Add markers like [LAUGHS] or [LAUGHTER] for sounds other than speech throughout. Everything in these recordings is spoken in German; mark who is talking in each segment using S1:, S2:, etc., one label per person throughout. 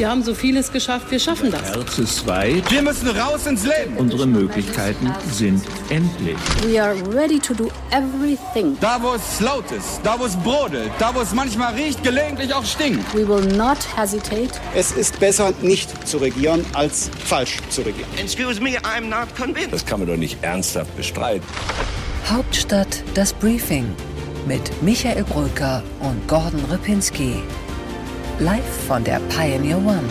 S1: Wir haben so vieles geschafft, wir schaffen das.
S2: Herz ist weit.
S3: Wir müssen raus ins Leben.
S2: Unsere Möglichkeiten sind endlich.
S4: We are ready to do everything.
S3: Da, wo es laut ist, da, wo es brodelt, da, wo es manchmal riecht, gelegentlich auch stinkt.
S4: We will not hesitate.
S5: Es ist besser, nicht zu regieren, als falsch zu regieren.
S6: Excuse me, I'm not convinced.
S7: Das kann man doch nicht ernsthaft bestreiten.
S8: Hauptstadt das Briefing mit Michael Brücker und Gordon Ripinski. Live von der Pioneer One.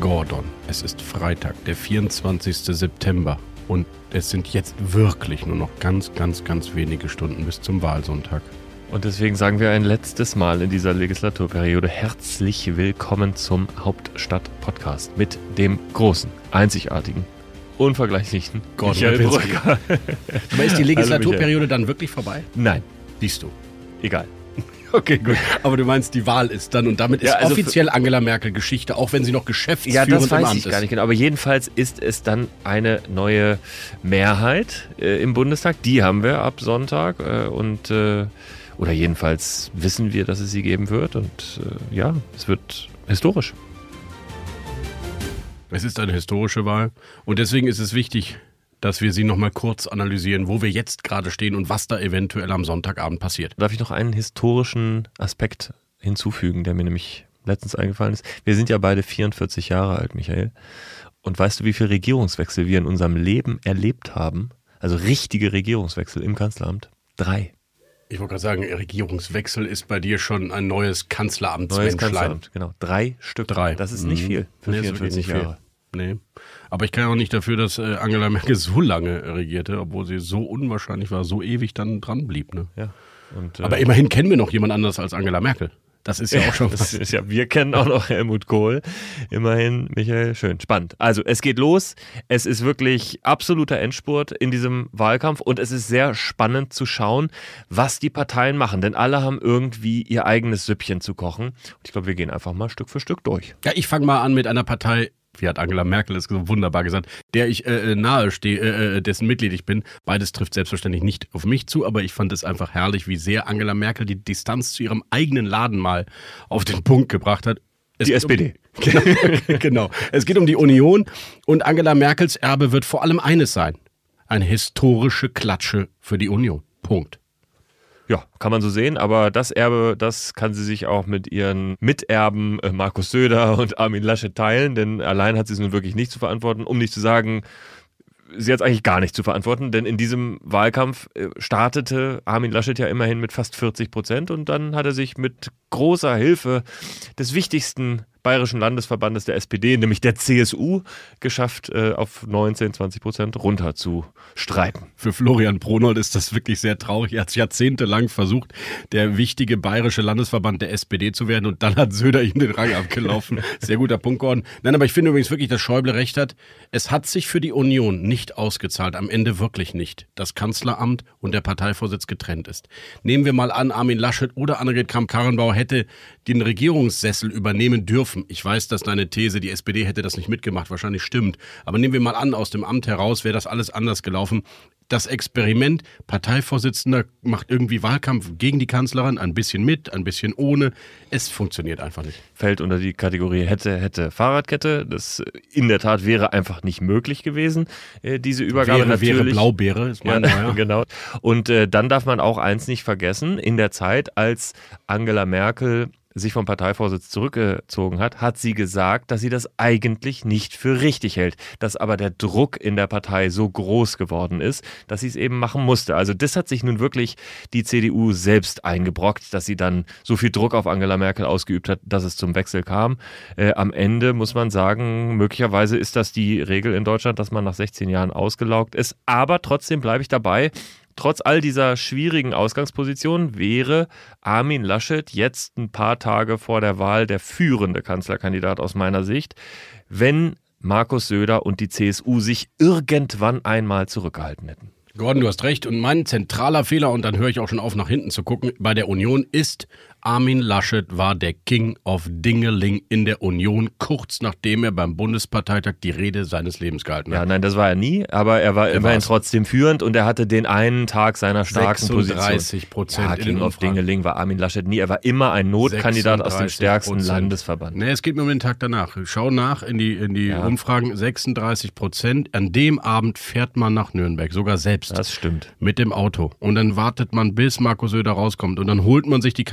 S9: Gordon, es ist Freitag, der 24. September. Und es sind jetzt wirklich nur noch ganz, ganz, ganz wenige Stunden bis zum Wahlsonntag.
S10: Und deswegen sagen wir ein letztes Mal in dieser Legislaturperiode herzlich willkommen zum Hauptstadt-Podcast mit dem großen, einzigartigen, unvergleichlichen
S9: Gordon.
S10: Brücker. [LAUGHS]
S9: Aber ist die Legislaturperiode dann wirklich vorbei?
S10: Nein,
S9: Siehst du.
S10: egal. [LAUGHS]
S9: Okay, gut. Aber du meinst, die Wahl ist dann und damit ist
S10: Ja, also
S9: offiziell Angela Merkel Geschichte, auch wenn sie noch
S10: Ja,
S9: geschäftsführend
S10: das
S9: im
S10: weiß
S9: Amt
S10: ich
S9: ist.
S10: gar nicht genau. Aber jedenfalls ist es dann eine neue Mehrheit äh, im Bundestag. Die haben wir ab Sonntag. Äh, und äh, oder jedenfalls wissen wir, dass es sie geben wird. Und äh, ja, es wird historisch.
S9: Es ist eine historische Wahl und deswegen ist es wichtig, dass wir sie nochmal kurz analysieren, wo wir jetzt gerade stehen und was da eventuell am Sonntagabend passiert.
S10: Darf ich noch einen historischen Aspekt hinzufügen, der mir nämlich letztens eingefallen ist? Wir sind ja beide 44 Jahre alt, Michael. Und weißt du, wie viele Regierungswechsel wir in unserem Leben erlebt haben? Also richtige Regierungswechsel im Kanzleramt? Drei.
S9: Ich wollte gerade sagen, Regierungswechsel ist bei dir schon ein neues
S10: Neues
S9: Kanzleramtsmenschlein.
S10: Kanzleramt, genau. Drei Stück.
S9: Drei.
S10: Das ist nicht
S9: Mhm.
S10: viel für
S9: Nee, ist wirklich
S10: 44
S9: nicht viel. Nee. Aber ich kann auch nicht dafür, dass äh, Angela Merkel so lange regierte, obwohl sie so unwahrscheinlich war, so ewig dann dran blieb. Ne?
S10: Ja. Und, äh,
S9: Aber immerhin kennen wir noch jemand anderes als Angela Merkel. Das ist ja auch [LAUGHS] schon
S10: das
S9: was.
S10: ist ja, wir kennen auch noch Helmut Kohl. Immerhin, Michael, schön. Spannend. Also, es geht los. Es ist wirklich absoluter Endspurt in diesem Wahlkampf und es ist sehr spannend zu schauen, was die Parteien machen. Denn alle haben irgendwie ihr eigenes Süppchen zu kochen. Und ich glaube, wir gehen einfach mal Stück für Stück durch.
S9: Ja, ich fange mal an mit einer Partei, wie hat Angela Merkel es so wunderbar gesagt, der ich äh, äh, nahe stehe, äh, äh, dessen Mitglied ich bin. Beides trifft selbstverständlich nicht auf mich zu, aber ich fand es einfach herrlich, wie sehr Angela Merkel die Distanz zu ihrem eigenen Laden mal auf den Punkt gebracht hat. Es
S10: Die
S9: geht um-
S10: SPD.
S9: Genau, [LAUGHS] genau. Es geht um die Union und Angela Merkels Erbe wird vor allem eines sein. Eine historische Klatsche für die Union. Punkt.
S10: Ja, kann man so sehen, aber das Erbe, das kann sie sich auch mit ihren Miterben äh, Markus Söder und Armin Laschet teilen, denn allein hat sie es nun wirklich nicht zu verantworten, um nicht zu sagen, sie hat es eigentlich gar nicht zu verantworten, denn in diesem Wahlkampf äh, startete Armin Laschet ja immerhin mit fast 40 Prozent und dann hat er sich mit großer Hilfe des wichtigsten bayerischen Landesverbandes der SPD, nämlich der CSU, geschafft, äh, auf 19, 20 Prozent runter zu streiten.
S9: Für Florian Pronold ist das wirklich sehr traurig. Er hat jahrzehntelang versucht, der wichtige bayerische Landesverband der SPD zu werden und dann hat Söder ihm den Rang abgelaufen. [LAUGHS] Sehr guter Punkt, Gordon. Nein, aber ich finde übrigens wirklich, dass Schäuble recht hat. Es hat sich für die Union nicht ausgezahlt, am Ende wirklich nicht, dass Kanzleramt und der Parteivorsitz getrennt ist. Nehmen wir mal an, Armin Laschet oder Annegret Kramp-Karrenbauer hätte den Regierungssessel übernehmen dürfen. Ich weiß, dass deine These, die SPD hätte das nicht mitgemacht, wahrscheinlich stimmt. Aber nehmen wir mal an, aus dem Amt heraus wäre das alles anders gelaufen. Das Experiment, Parteivorsitzender macht irgendwie Wahlkampf gegen die Kanzlerin, ein bisschen mit, ein bisschen ohne. Es funktioniert einfach nicht.
S10: fällt unter die Kategorie hätte, hätte Fahrradkette. Das äh, in der Tat wäre einfach nicht möglich gewesen, äh, diese Übergabe
S9: wäre,
S10: natürlich.
S9: wäre Blaubeere, ist mein
S10: Ja, [LAUGHS]
S9: ja,
S10: genau. Und äh, dann darf man auch eins nicht vergessen, in der Zeit, als Angela Merkel sich vom Parteivorsitz zurückgezogen hat, hat sie gesagt, dass sie das eigentlich nicht für richtig hält, dass aber der Druck in der Partei so groß geworden ist, dass sie es eben machen musste. Also das hat sich nun wirklich die CDU selbst eingebrockt, dass sie dann so viel Druck auf Angela Merkel ausgeübt hat, dass es zum Wechsel kam. Äh, am Ende muss man sagen, möglicherweise ist das die Regel in Deutschland, dass man nach 16 Jahren ausgelaugt ist. Aber trotzdem bleibe ich dabei. Trotz all dieser schwierigen Ausgangsposition wäre Armin Laschet jetzt ein paar Tage vor der Wahl der führende Kanzlerkandidat aus meiner Sicht, wenn Markus Söder und die CSU sich irgendwann einmal zurückgehalten hätten.
S9: Gordon, du hast recht. Und mein zentraler Fehler, und dann höre ich auch schon auf, nach hinten zu gucken, bei der Union ist Armin Laschet war der King of Dingeling in der Union, kurz nachdem er beim Bundesparteitag die Rede seines Lebens gehalten hat.
S10: Ja, nein, das war er nie, aber er war
S9: Er
S10: immerhin
S9: war's.
S10: trotzdem führend und er hatte den einen Tag seiner starken
S9: 36
S10: Position.
S9: Prozent
S10: Ja,
S9: in
S10: King of. Dingeling war Armin Laschet nie. Er war immer ein Notkandidat aus dem
S9: 36%.
S10: stärksten Landesverband.
S9: Nee, es geht mir um den Tag danach. Schau nach in die, in die
S10: Ja.
S9: Umfragen. 36 Prozent. An dem Abend fährt man nach Nürnberg, sogar selbst.
S10: Das stimmt.
S9: Mit dem Auto. Und dann wartet man, bis Markus Söder rauskommt. Und dann holt man sich die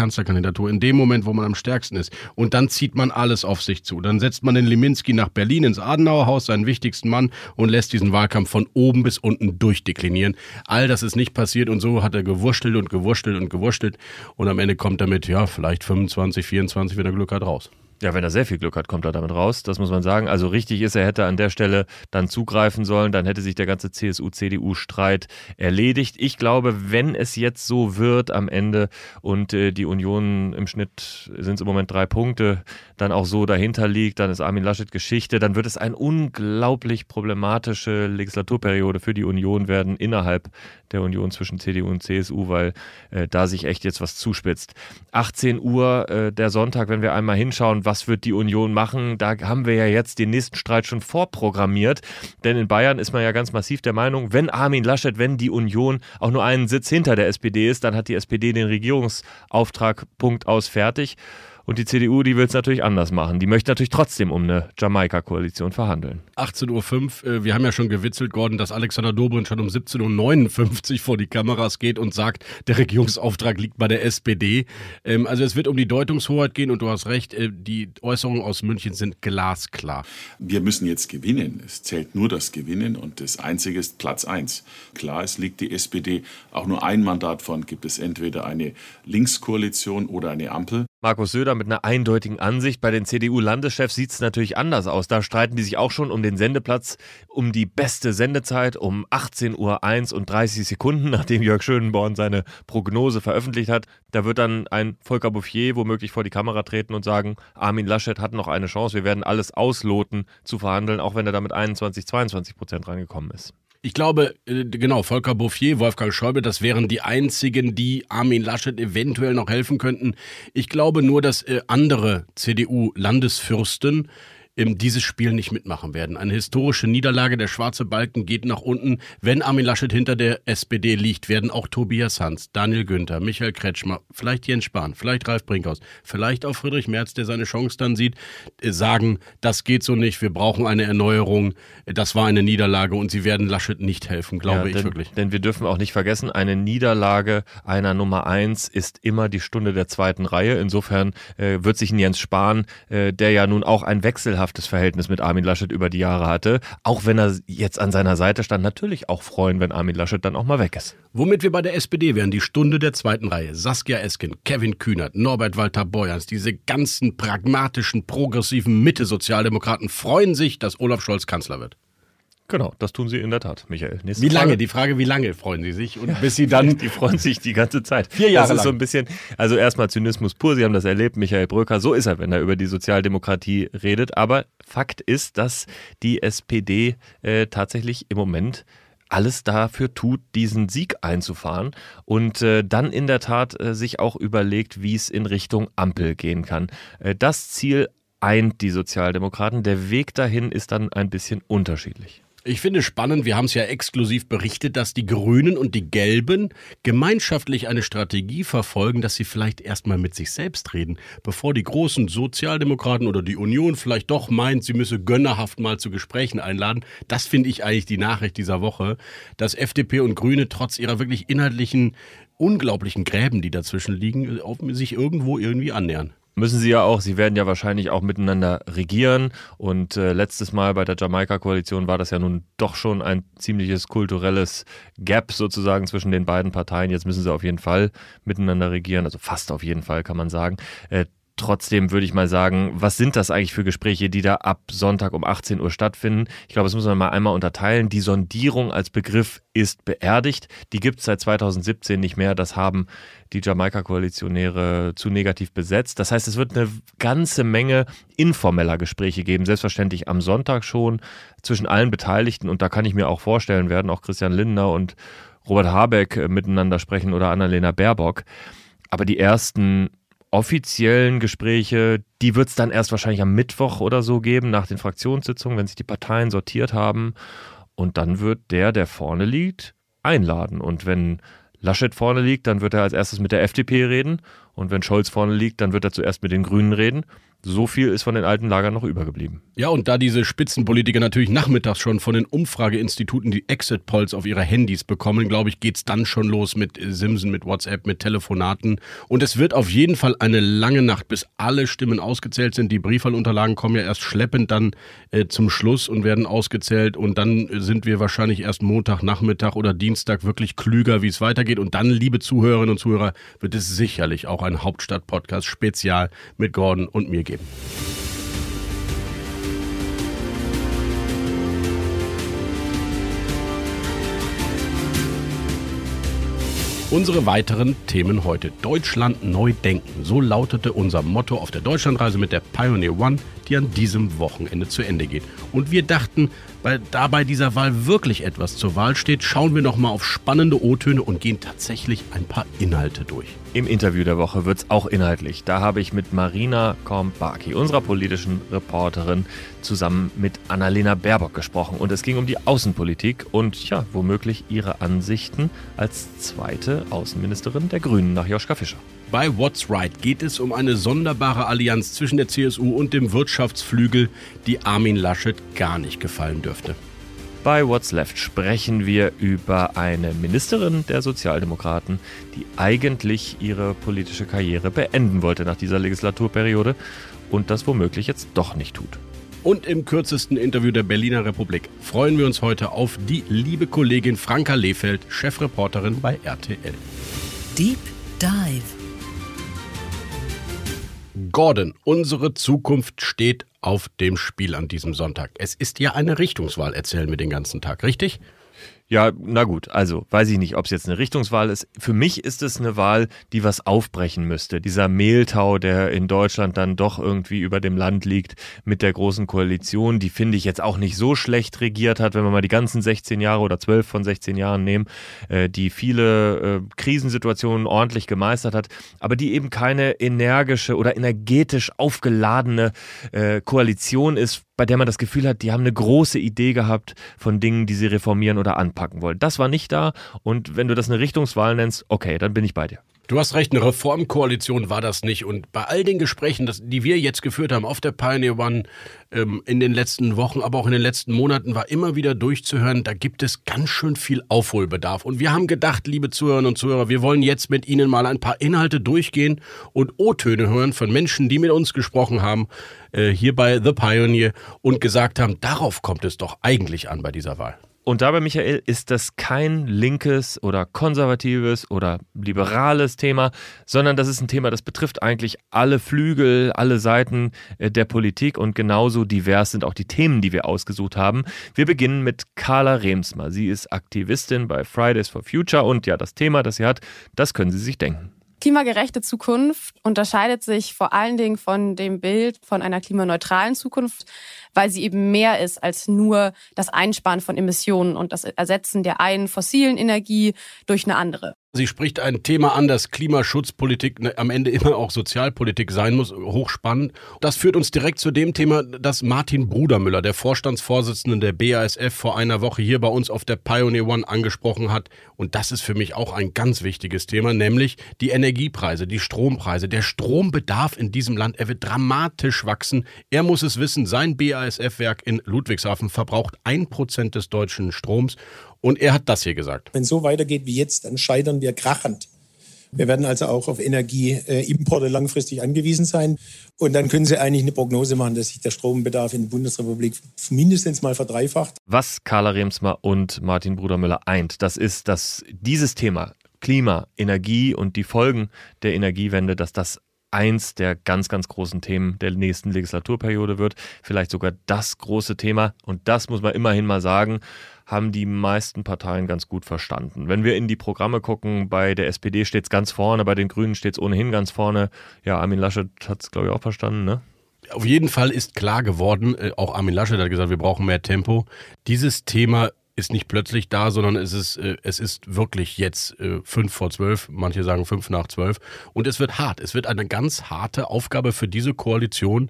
S9: Kanzlerkandidatur in dem Moment, wo man am stärksten ist. Und dann zieht man alles auf sich zu. Dann setzt man den Liminski nach Berlin ins Adenauerhaus, seinen wichtigsten Mann, und lässt diesen Wahlkampf von oben bis unten durchdeklinieren. All das ist nicht passiert und so hat er gewurstelt und gewurstelt und gewurstelt. Und am Ende kommt er mit, ja, vielleicht 25, 24, wenn er Glück hat, raus.
S10: Ja, wenn er sehr viel Glück hat, kommt er damit raus. Das muss man sagen. Also richtig ist, er hätte an der Stelle dann zugreifen sollen. Dann hätte sich der ganze CSU-CDU-Streit erledigt. Ich glaube, wenn es jetzt so wird am Ende und äh, die Union im Schnitt sind es im Moment drei Punkte, dann auch so dahinter liegt, dann ist Armin Laschet Geschichte, dann wird es eine unglaublich problematische Legislaturperiode für die Union werden innerhalb der Union zwischen CDU und CSU, weil äh, da sich echt jetzt was zuspitzt. 18 Uhr äh, der Sonntag, wenn wir einmal hinschauen, was wird die Union machen, da haben wir ja jetzt den nächsten Streit schon vorprogrammiert, denn in Bayern ist man ja ganz massiv der Meinung, wenn Armin Laschet, wenn die Union auch nur einen Sitz hinter der SPD ist, dann hat die SPD den Regierungsauftrag Punkt aus fertig. Und die CDU, die will es natürlich anders machen. Die möchte natürlich trotzdem um eine Jamaika-Koalition verhandeln.
S9: 18.05 Uhr, äh, wir haben ja schon gewitzelt, Gordon, dass Alexander Dobrindt schon um 17.59 Uhr vor die Kameras geht und sagt, der Regierungsauftrag liegt bei der SPD. Ähm, also es wird um die Deutungshoheit gehen und du hast recht, äh, die Äußerungen aus München sind glasklar.
S11: Wir müssen jetzt gewinnen. Es zählt nur das Gewinnen und das Einzige ist Platz eins. Klar, es liegt die SPD auch nur ein Mandat von, gibt es entweder eine Linkskoalition oder eine Ampel.
S10: Markus Söder mit einer eindeutigen Ansicht. Bei den CDU-Landeschefs sieht es natürlich anders aus. Da streiten die sich auch schon um den Sendeplatz, um die beste Sendezeit um 18.01 Uhr und 30 Sekunden, [LAUGHS] nachdem Jörg Schönborn seine Prognose veröffentlicht hat. Da wird dann ein Volker Bouffier womöglich vor die Kamera treten und sagen, Armin Laschet hat noch eine Chance. Wir werden alles ausloten zu verhandeln, auch wenn er damit 21, 22 Prozent reingekommen ist.
S9: Ich glaube, äh, genau, Volker Bouffier, Wolfgang Schäuble, das wären die einzigen, die Armin Laschet eventuell noch helfen könnten. Ich glaube nur, dass äh, andere CDU-Landesfürsten ähm, dieses Spiel nicht mitmachen werden. Eine historische Niederlage, der schwarze Balken geht nach unten. Wenn Armin Laschet hinter der SPD liegt, werden auch Tobias Hans, Daniel Günther, Michael Kretschmer, vielleicht Jens Spahn, vielleicht Ralf Brinkhaus, vielleicht auch Friedrich Merz, der seine Chance dann sieht, äh, sagen, das geht so nicht, wir brauchen eine Erneuerung, das war eine Niederlage und sie werden Laschet nicht helfen, glaube
S10: Ja,
S9: ich
S10: denn,
S9: wirklich.
S10: Denn wir dürfen auch nicht vergessen, eine Niederlage einer Nummer eins ist immer die Stunde der zweiten Reihe. Insofern äh, wird sich ein Jens Spahn, äh, der ja nun auch ein wechselhaftes Verhältnis mit Armin Laschet über die Jahre hatte, auch wenn er jetzt an seiner Seite stand, natürlich auch freuen, wenn Armin Laschet dann auch mal weg ist.
S9: Womit wir bei der SPD wären, die Stunde der zweiten Reihe. Saskia Esken, Kevin Kühnert, Norbert Walter Borjans, diese ganzen pragmatischen, progressiven Mitte-Sozialdemokraten freuen sich, dass Olaf Scholz Kanzler wird.
S10: Genau, das tun sie in der Tat, Michael. Nächste
S9: Wie lange?
S10: Frage.
S9: Die Frage, wie lange freuen sie sich? Und [LAUGHS] bis sie dann.
S10: Die freuen sich die ganze Zeit.
S9: Vier Jahre
S10: Das ist so
S9: lang.
S10: ein bisschen, also erstmal Zynismus pur, Sie haben das erlebt, Michael Bröker, so ist er, wenn er über die Sozialdemokratie redet. Aber Fakt ist, dass die SPD äh, tatsächlich im Moment alles dafür tut, diesen Sieg einzufahren und äh, dann in der Tat äh, sich auch überlegt, wie es in Richtung Ampel gehen kann. Äh, das Ziel eint die Sozialdemokraten. Der Weg dahin ist dann ein bisschen unterschiedlich.
S9: Ich finde spannend, wir haben es ja exklusiv berichtet, dass die Grünen und die Gelben gemeinschaftlich eine Strategie verfolgen, dass sie vielleicht erstmal mit sich selbst reden, bevor die großen Sozialdemokraten oder die Union vielleicht doch meint, sie müsse gönnerhaft mal zu Gesprächen einladen. Das finde ich eigentlich die Nachricht dieser Woche, dass FDP und Grüne trotz ihrer wirklich inhaltlichen, unglaublichen Gräben, die dazwischen liegen, sich irgendwo irgendwie annähern.
S10: Müssen sie ja auch, sie werden ja wahrscheinlich auch miteinander regieren. Und äh, letztes Mal bei der Jamaika-Koalition war das ja nun doch schon ein ziemliches kulturelles Gap sozusagen zwischen den beiden Parteien. Jetzt müssen sie auf jeden Fall miteinander regieren, also fast auf jeden Fall kann man sagen. Äh, Trotzdem würde ich mal sagen, was sind das eigentlich für Gespräche, die da ab Sonntag um 18 Uhr stattfinden? Ich glaube, das muss man mal einmal unterteilen. Die Sondierung als Begriff ist beerdigt. Die gibt es seit 2017 nicht mehr. Das haben die Jamaika-Koalitionäre zu negativ besetzt. Das heißt, es wird eine ganze Menge informeller Gespräche geben. Selbstverständlich am Sonntag schon zwischen allen Beteiligten. Und da kann ich mir auch vorstellen, werden auch Christian Lindner und Robert Habeck äh, miteinander sprechen oder Annalena Baerbock. Aber die ersten offiziellen Gespräche, die wird es dann erst wahrscheinlich am Mittwoch oder so geben, nach den Fraktionssitzungen, wenn sich die Parteien sortiert haben. Und dann wird der, der vorne liegt, einladen. Und wenn Laschet vorne liegt, dann wird er als erstes mit der FDP reden. Und wenn Scholz vorne liegt, dann wird er zuerst mit den Grünen reden so viel ist von den alten Lagern noch übergeblieben.
S9: Ja, und da diese Spitzenpolitiker natürlich nachmittags schon von den Umfrageinstituten die Exit-Polls auf ihre Handys bekommen, glaube ich, geht es dann schon los mit Simsen, mit WhatsApp, mit Telefonaten. Und es wird auf jeden Fall eine lange Nacht, bis alle Stimmen ausgezählt sind. Die Briefwahlunterlagen kommen ja erst schleppend dann äh, zum Schluss und werden ausgezählt. Und dann sind wir wahrscheinlich erst Montagnachmittag oder Dienstag wirklich klüger, wie es weitergeht. Und dann, liebe Zuhörerinnen und Zuhörer, wird es sicherlich auch ein Hauptstadt-Podcast spezial mit Gordon und mir geben. Unsere weiteren Themen heute. Deutschland neu denken. So lautete unser Motto auf der Deutschlandreise mit der Pioneer One, die an diesem Wochenende zu Ende geht. Und wir dachten, weil da bei dieser Wahl wirklich etwas zur Wahl steht, schauen wir nochmal auf spannende O-Töne und gehen tatsächlich ein paar Inhalte durch.
S10: Im Interview der Woche wird es auch inhaltlich. Da habe ich mit Marina Kornbaki, unserer politischen Reporterin, zusammen mit Annalena Baerbock gesprochen. Und es ging um die Außenpolitik und ja, womöglich ihre Ansichten als zweite Außenministerin der Grünen nach Joschka Fischer.
S9: Bei What's Right geht es um eine sonderbare Allianz zwischen der CSU und dem Wirtschaftsflügel, die Armin Laschet gar nicht gefallen dürfte.
S10: Bei What's Left sprechen wir über eine Ministerin der Sozialdemokraten, die eigentlich ihre politische Karriere beenden wollte nach dieser Legislaturperiode und das womöglich jetzt doch nicht tut.
S9: Und im kürzesten Interview der Berliner Republik freuen wir uns heute auf die liebe Kollegin Franka Lehfeld, Chefreporterin bei RTL.
S8: Deep Dive.
S9: Gordon, unsere Zukunft steht auf dem Spiel an diesem Sonntag. Es ist ja eine Richtungswahl, erzählen wir den ganzen Tag, richtig?
S10: Ja, na gut, also weiß ich nicht, ob es jetzt eine Richtungswahl ist. Für mich ist es eine Wahl, die was aufbrechen müsste. Dieser Mehltau, der in Deutschland dann doch irgendwie über dem Land liegt mit der großen Koalition, die finde ich jetzt auch nicht so schlecht regiert hat, wenn wir mal die ganzen 16 Jahre oder 12 von 16 Jahren nehmen, äh, die viele äh, Krisensituationen ordentlich gemeistert hat, aber die eben keine energische oder energetisch aufgeladene äh, Koalition ist, bei der man das Gefühl hat, die haben eine große Idee gehabt von Dingen, die sie reformieren oder anpacken wollen. Das war nicht da und wenn du das eine Richtungswahl nennst, okay, dann bin ich bei dir.
S9: Du hast recht, eine Reformkoalition war das nicht. Und bei all den Gesprächen, die wir jetzt geführt haben auf der Pioneer One ähm, in den letzten Wochen, aber auch in den letzten Monaten, war immer wieder durchzuhören, da gibt es ganz schön viel Aufholbedarf. Und wir haben gedacht, liebe Zuhörerinnen und Zuhörer, wir wollen jetzt mit Ihnen mal ein paar Inhalte durchgehen und O-Töne hören von Menschen, die mit uns gesprochen haben, äh, hier bei The Pioneer und gesagt haben, darauf kommt es doch eigentlich an bei dieser Wahl.
S10: Und dabei, Michael, ist das kein linkes oder konservatives oder liberales Thema, sondern das ist ein Thema, das betrifft eigentlich alle Flügel, alle Seiten äh, der Politik und genauso divers sind auch die Themen, die wir ausgesucht haben. Wir beginnen mit Carla Remsmar. Sie ist Aktivistin bei Fridays for Future und ja, das Thema, das sie hat, das können Sie sich denken.
S12: Klimagerechte Zukunft unterscheidet sich vor allen Dingen von dem Bild von einer klimaneutralen Zukunft, weil sie eben mehr ist als nur das Einsparen von Emissionen und das Ersetzen der einen fossilen Energie durch eine andere.
S9: Sie spricht ein Thema an, dass Klimaschutzpolitik ne, am Ende immer auch Sozialpolitik sein muss, hochspannend. Das führt uns direkt zu dem Thema, das Martin Brudermüller, der Vorstandsvorsitzende der BASF, vor einer Woche hier bei uns auf der Pioneer One angesprochen hat. Und das ist für mich auch ein ganz wichtiges Thema, nämlich die Energiepreise, die Strompreise. Der Strombedarf in diesem Land, er wird dramatisch wachsen. Er muss es wissen, sein BASF-Werk in Ludwigshafen verbraucht ein Prozent des deutschen Stroms. Und er hat das hier gesagt.
S13: Wenn so weitergeht wie jetzt, dann scheitern wir krachend. Wir werden also auch auf Energieimporte langfristig angewiesen sein. Und dann können Sie eigentlich eine Prognose machen, dass sich der Strombedarf in der Bundesrepublik mindestens mal verdreifacht.
S10: Was Carla Remsmar und Martin Brudermüller eint, das ist, dass dieses Thema Klima, Energie und die Folgen der Energiewende, dass das eins der ganz, ganz großen Themen der nächsten Legislaturperiode wird. Vielleicht sogar das große Thema. Und das muss man immerhin mal sagen haben die meisten Parteien ganz gut verstanden. Wenn wir in die Programme gucken, bei der SPD steht es ganz vorne, bei den Grünen steht es ohnehin ganz vorne. Ja, Armin Laschet hat es, glaube ich, auch verstanden, ne?
S9: Auf jeden Fall ist klar geworden, äh, auch Armin Laschet hat gesagt, wir brauchen mehr Tempo. Dieses Thema ist nicht plötzlich da, sondern es ist, äh, es ist wirklich jetzt äh, fünf vor zwölf, manche sagen fünf nach zwölf. Und es wird hart. Es wird eine ganz harte Aufgabe für diese Koalition,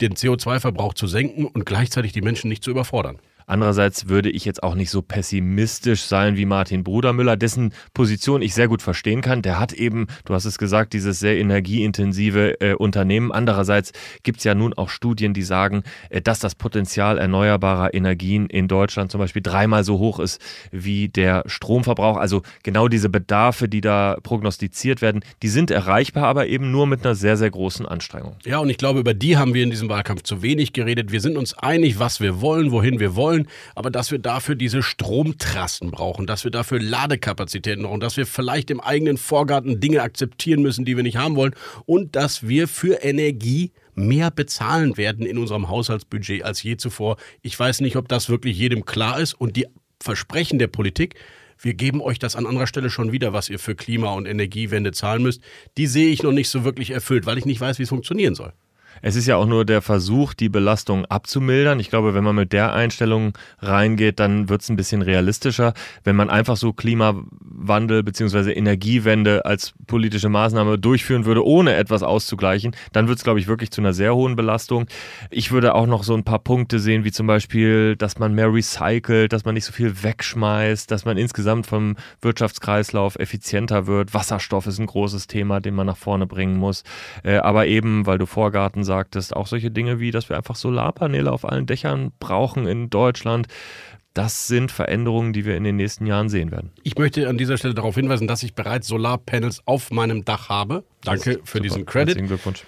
S9: den CO2-Verbrauch zu senken und gleichzeitig die Menschen nicht zu überfordern.
S10: Andererseits würde ich jetzt auch nicht so pessimistisch sein wie Martin Brudermüller, dessen Position ich sehr gut verstehen kann. Der hat eben, du hast es gesagt, dieses sehr energieintensive äh, Unternehmen. Andererseits gibt es ja nun auch Studien, die sagen, äh, dass das Potenzial erneuerbarer Energien in Deutschland zum Beispiel dreimal so hoch ist wie der Stromverbrauch. Also genau diese Bedarfe, die da prognostiziert werden, die sind erreichbar, aber eben nur mit einer sehr, sehr großen Anstrengung.
S9: Ja, und ich glaube, über die haben wir in diesem Wahlkampf zu wenig geredet. Wir sind uns einig, was wir wollen, wohin wir wollen wollen, aber dass wir dafür diese Stromtrassen brauchen, dass wir dafür Ladekapazitäten brauchen, dass wir vielleicht im eigenen Vorgarten Dinge akzeptieren müssen, die wir nicht haben wollen und dass wir für Energie mehr bezahlen werden in unserem Haushaltsbudget als je zuvor. Ich weiß nicht, ob das wirklich jedem klar ist und die Versprechen der Politik, wir geben euch das an anderer Stelle schon wieder, was ihr für Klima- und Energiewende zahlen müsst, die sehe ich noch nicht so wirklich erfüllt, weil ich nicht weiß, wie es funktionieren soll.
S10: Es ist ja auch nur der Versuch, die Belastung abzumildern. Ich glaube, wenn man mit der Einstellung reingeht, dann wird es ein bisschen realistischer. Wenn man einfach so Klimawandel bzw. Energiewende als politische Maßnahme durchführen würde, ohne etwas auszugleichen, dann wird es, glaube ich, wirklich zu einer sehr hohen Belastung. Ich würde auch noch so ein paar Punkte sehen, wie zum Beispiel, dass man mehr recycelt, dass man nicht so viel wegschmeißt, dass man insgesamt vom Wirtschaftskreislauf effizienter wird. Wasserstoff ist ein großes Thema, den man nach vorne bringen muss. Äh, aber eben, weil du Vorgarten sagtest, auch solche Dinge wie, dass wir einfach Solarpaneele auf allen Dächern brauchen in Deutschland. Das sind Veränderungen, die wir in den nächsten Jahren sehen werden.
S9: Ich möchte an dieser Stelle darauf hinweisen, dass ich bereits Solarpanels auf meinem Dach habe. Danke für super. diesen Credit. Herzlichen Glückwunsch.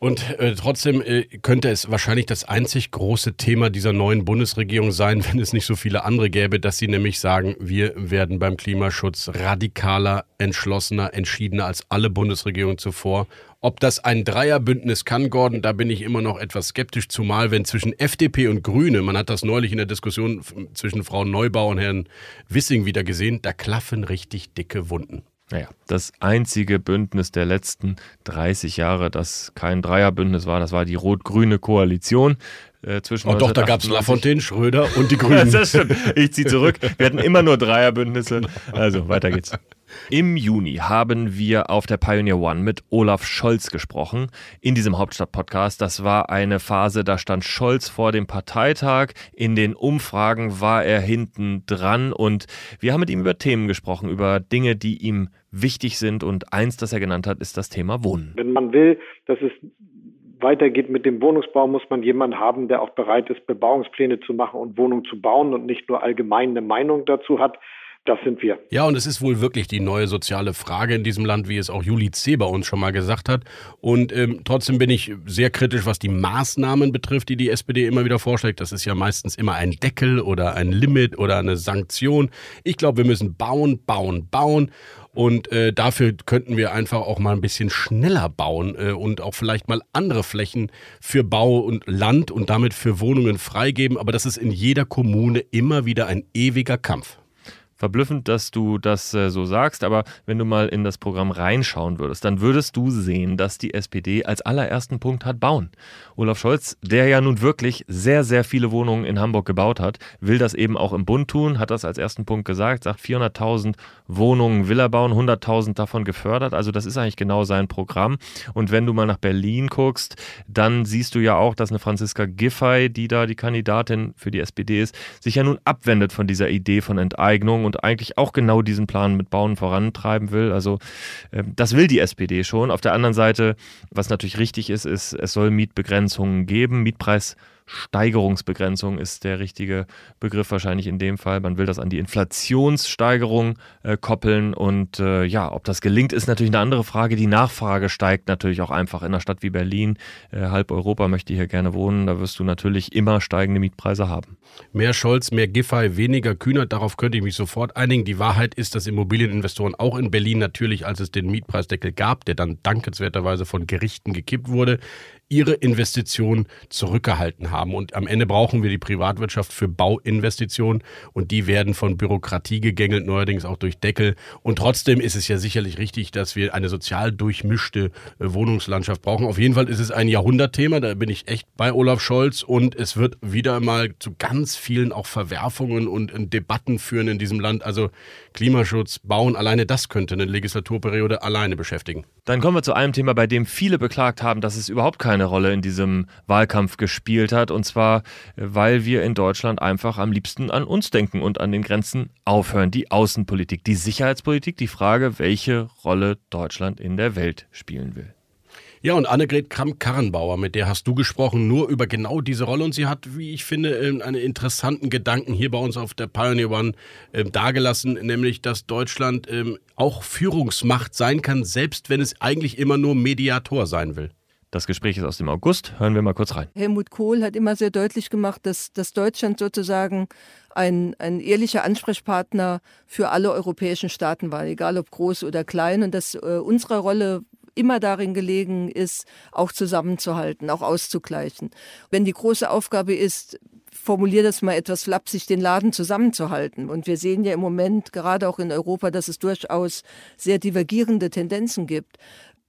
S9: Und äh, trotzdem äh, könnte es wahrscheinlich das einzig große Thema dieser neuen Bundesregierung sein, [LAUGHS] wenn es nicht so viele andere gäbe, dass sie nämlich sagen, wir werden beim Klimaschutz radikaler, entschlossener, entschiedener als alle Bundesregierungen zuvor. Ob das ein Dreierbündnis kann, Gordon, da bin ich immer noch etwas skeptisch, zumal wenn zwischen FDP und Grüne, man hat das neulich in der Diskussion zwischen Frau Neubau und Herrn Wissing wieder gesehen, da klaffen richtig dicke Wunden.
S10: Naja, das einzige Bündnis der letzten 30 Jahre, das kein Dreierbündnis war, das war die rot-grüne Koalition.
S9: Äh, zwischen oh doch, da gab es Lafontaine, Schröder und die [LAUGHS] Grünen.
S10: das stimmt. Ich ziehe zurück. Wir hatten immer nur Dreierbündnisse. Also, weiter geht's. Im Juni haben wir auf der Pioneer One mit Olaf Scholz gesprochen in diesem Hauptstadt-Podcast. Das war eine Phase, da stand Scholz vor dem Parteitag. In den Umfragen war er hinten dran und wir haben mit ihm über Themen gesprochen, über Dinge, die ihm wichtig sind. Und eins, das er genannt hat, ist das Thema Wohnen.
S14: Wenn man will, dass es weitergeht mit dem Wohnungsbau, muss man jemanden haben, der auch bereit ist, Bebauungspläne zu machen und Wohnungen zu bauen und nicht nur allgemein eine Meinung dazu hat. Das sind wir.
S9: Ja, und es ist wohl wirklich die neue soziale Frage in diesem Land, wie es auch Juli C. bei uns schon mal gesagt hat. Und ähm, trotzdem bin ich sehr kritisch, was die Maßnahmen betrifft, die die SPD immer wieder vorschlägt. Das ist ja meistens immer ein Deckel oder ein Limit oder eine Sanktion. Ich glaube, wir müssen bauen, bauen, bauen. Und äh, dafür könnten wir einfach auch mal ein bisschen schneller bauen äh, und auch vielleicht mal andere Flächen für Bau und Land und damit für Wohnungen freigeben. Aber das ist in jeder Kommune immer wieder ein ewiger Kampf
S10: verblüffend, dass du das äh, so sagst, aber wenn du mal in das Programm reinschauen würdest, dann würdest du sehen, dass die SPD als allerersten Punkt hat bauen. Olaf Scholz, der ja nun wirklich sehr, sehr viele Wohnungen in Hamburg gebaut hat, will das eben auch im Bund tun, hat das als ersten Punkt gesagt, sagt 400.000 Wohnungen will er bauen, 100.000 davon gefördert, also das ist eigentlich genau sein Programm. Und wenn du mal nach Berlin guckst, dann siehst du ja auch, dass eine Franziska Giffey, die da die Kandidatin für die SPD ist, sich ja nun abwendet von dieser Idee von Enteignung und eigentlich auch genau diesen Plan mit Bauen vorantreiben will. Also äh, das will die SPD schon. Auf der anderen Seite, was natürlich richtig ist, ist, es soll Mietbegrenzungen geben, Mietpreis Steigerungsbegrenzung ist der richtige Begriff wahrscheinlich in dem Fall. Man will das an die Inflationssteigerung äh, koppeln und äh, ja, ob das gelingt, ist natürlich eine andere Frage. Die Nachfrage steigt natürlich auch einfach in einer Stadt wie Berlin. Äh, halb Europa möchte hier gerne wohnen. Da wirst du natürlich immer steigende Mietpreise haben.
S9: Mehr Scholz, mehr Giffey, weniger Kühnert, darauf könnte ich mich sofort einigen. Die Wahrheit ist, dass Immobilieninvestoren auch in Berlin natürlich, als es den Mietpreisdeckel gab, der dann dankenswerterweise von Gerichten gekippt wurde, ihre Investitionen zurückgehalten haben. Und am Ende brauchen wir die Privatwirtschaft für Bauinvestitionen und die werden von Bürokratie gegängelt, neuerdings auch durch Deckel. Und trotzdem ist es ja sicherlich richtig, dass wir eine sozial durchmischte äh, Wohnungslandschaft brauchen. Auf jeden Fall ist es ein Jahrhundertthema, da bin ich echt bei Olaf Scholz und es wird wieder mal zu ganz vielen auch Verwerfungen und, und Debatten führen in diesem Land. Also Klimaschutz, Bauen, alleine das könnte eine Legislaturperiode alleine beschäftigen.
S10: Dann kommen wir zu einem Thema, bei dem viele beklagt haben, dass es überhaupt keine Rolle in diesem Wahlkampf gespielt hat. Und zwar, weil wir in Deutschland einfach am liebsten an uns denken und an den Grenzen aufhören. Die Außenpolitik, die Sicherheitspolitik, die Frage, welche Rolle Deutschland in der Welt spielen will.
S9: Ja, und Annegret Kramp-Karrenbauer, mit der hast du gesprochen, nur über genau diese Rolle. Und sie hat, wie ich finde, ähm, einen interessanten Gedanken hier bei uns auf der Pioneer One äh, dargelassen, nämlich, dass Deutschland ähm, auch Führungsmacht sein kann, selbst wenn es eigentlich immer nur Mediator sein will.
S10: Das Gespräch ist aus dem August. Hören wir mal kurz rein.
S15: Helmut Kohl hat immer sehr deutlich gemacht, dass, dass Deutschland sozusagen ein, ein ehrlicher Ansprechpartner für alle europäischen Staaten war, egal ob groß oder klein, und dass äh, unsere Rolle immer darin gelegen ist, auch zusammenzuhalten, auch auszugleichen. Wenn die große Aufgabe ist, formuliere das mal etwas flapsig, den Laden zusammenzuhalten. Und wir sehen ja im Moment, gerade auch in Europa, dass es durchaus sehr divergierende Tendenzen gibt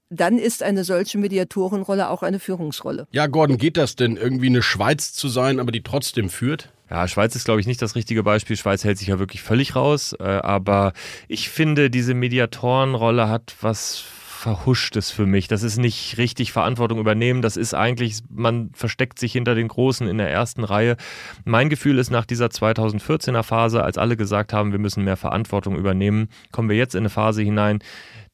S15: dann ist eine solche Mediatorenrolle auch eine Führungsrolle.
S9: Ja, Gordon, geht das denn irgendwie eine Schweiz zu sein, aber die trotzdem führt?
S10: Ja, Schweiz ist, glaube ich, nicht das richtige Beispiel. Schweiz hält sich ja wirklich völlig raus. Äh, aber ich finde, diese Mediatorenrolle hat was Verhuschtes für mich. Das ist nicht richtig Verantwortung übernehmen. Das ist eigentlich, man versteckt sich hinter den Großen in der ersten Reihe. Mein Gefühl ist nach dieser 2014er Phase, als alle gesagt haben, wir müssen mehr Verantwortung übernehmen, kommen wir jetzt in eine Phase hinein,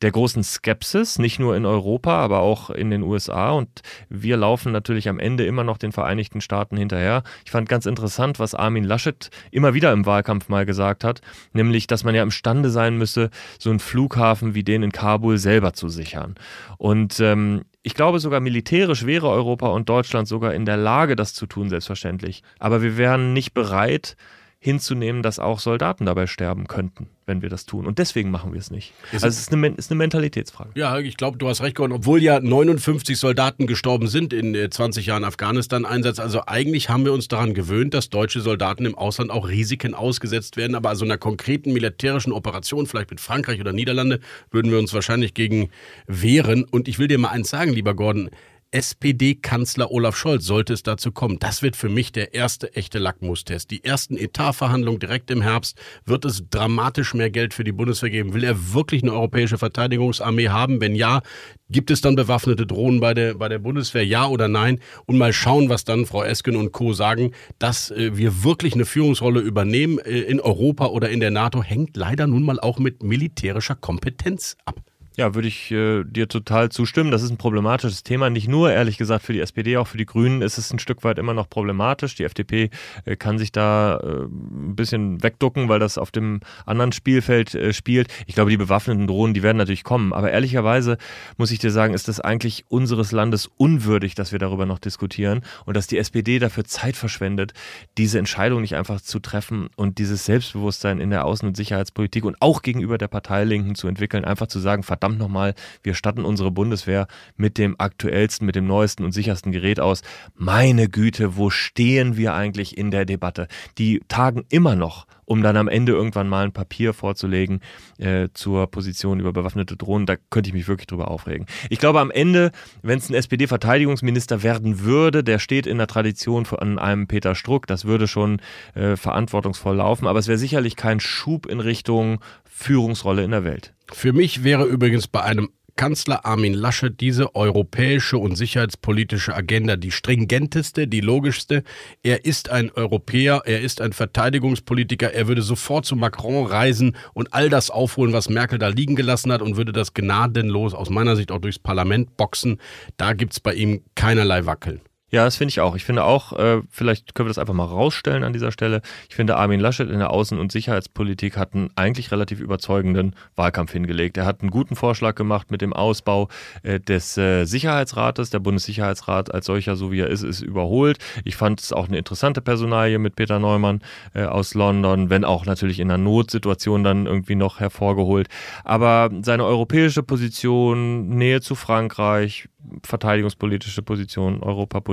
S10: der großen Skepsis, nicht nur in Europa, aber auch in den USA. Und wir laufen natürlich am Ende immer noch den Vereinigten Staaten hinterher. Ich fand ganz interessant, was Armin Laschet immer wieder im Wahlkampf mal gesagt hat, nämlich, dass man ja imstande sein müsse, so einen Flughafen wie den in Kabul selber zu sichern. Und ähm, ich glaube, sogar militärisch wäre Europa und Deutschland sogar in der Lage, das zu tun, selbstverständlich. Aber wir wären nicht bereit, hinzunehmen, dass auch Soldaten dabei sterben könnten, wenn wir das tun. Und deswegen machen wir es nicht. also es ist eine, ist eine Mentalitätsfrage.
S9: Ja, ich glaube, du hast recht, Gordon. Obwohl ja 59 Soldaten gestorben sind in 20 äh, Jahren Afghanistan-Einsatz. Also eigentlich haben wir uns daran gewöhnt, dass deutsche Soldaten im Ausland auch Risiken ausgesetzt werden. Aber also einer konkreten militärischen Operation, vielleicht mit Frankreich oder Niederlande, würden wir uns wahrscheinlich gegen wehren. Und ich will dir mal eins sagen, lieber Gordon. SPD-Kanzler Olaf Scholz sollte es dazu kommen. Das wird für mich der erste echte Lackmustest. Die ersten Etatverhandlungen direkt im Herbst. Wird es dramatisch mehr Geld für die Bundeswehr geben? Will er wirklich eine europäische Verteidigungsarmee haben? Wenn ja, gibt es dann bewaffnete Drohnen bei der, bei der Bundeswehr? Ja oder nein? Und mal schauen, was dann Frau Esken und Co. sagen. Dass äh, wir wirklich eine Führungsrolle übernehmen äh, in Europa oder in der NATO, hängt leider nun mal auch mit militärischer Kompetenz ab.
S10: Ja, würde ich äh, dir total zustimmen. Das ist ein problematisches Thema. Nicht nur, ehrlich gesagt, für die SPD, auch für die Grünen ist es ein Stück weit immer noch problematisch. Die FDP äh, kann sich da äh, ein bisschen wegducken, weil das auf dem anderen Spielfeld äh, spielt. Ich glaube, die bewaffneten Drohnen, die werden natürlich kommen. Aber ehrlicherweise muss ich dir sagen, ist das eigentlich unseres Landes unwürdig, dass wir darüber noch diskutieren und dass die SPD dafür Zeit verschwendet, diese Entscheidung nicht einfach zu treffen und dieses Selbstbewusstsein in der Außen- und Sicherheitspolitik und auch gegenüber der Parteilinken zu entwickeln, einfach zu sagen, verdammt, verdammt nochmal, wir statten unsere Bundeswehr mit dem aktuellsten, mit dem neuesten und sichersten Gerät aus. Meine Güte, wo stehen wir eigentlich in der Debatte? Die tagen immer noch um dann am Ende irgendwann mal ein Papier vorzulegen äh, zur Position über bewaffnete Drohnen. Da könnte ich mich wirklich drüber aufregen. Ich glaube, am Ende, wenn es ein SPD-Verteidigungsminister werden würde, der steht in der Tradition von einem Peter Struck, das würde schon äh, verantwortungsvoll laufen, aber es wäre sicherlich kein Schub in Richtung Führungsrolle in der Welt.
S9: Für mich wäre übrigens bei einem Kanzler Armin Laschet diese europäische und sicherheitspolitische Agenda die stringenteste, die logischste. Er ist ein Europäer, er ist ein Verteidigungspolitiker, er würde sofort zu Macron reisen und all das aufholen, was Merkel da liegen gelassen hat und würde das gnadenlos aus meiner Sicht auch durchs Parlament boxen. Da gibt es bei ihm keinerlei Wackeln.
S10: Ja, das finde ich auch. Ich finde auch, äh, vielleicht können wir das einfach mal rausstellen an dieser Stelle. Ich finde, Armin Laschet in der Außen- und Sicherheitspolitik hat einen eigentlich relativ überzeugenden Wahlkampf hingelegt. Er hat einen guten Vorschlag gemacht mit dem Ausbau äh, des äh, Sicherheitsrates. Der Bundessicherheitsrat als solcher, so wie er ist, ist überholt. Ich fand es auch eine interessante Personalie mit Peter Neumann äh, aus London, wenn auch natürlich in einer Notsituation dann irgendwie noch hervorgeholt. Aber seine europäische Position, Nähe zu Frankreich, verteidigungspolitische Position,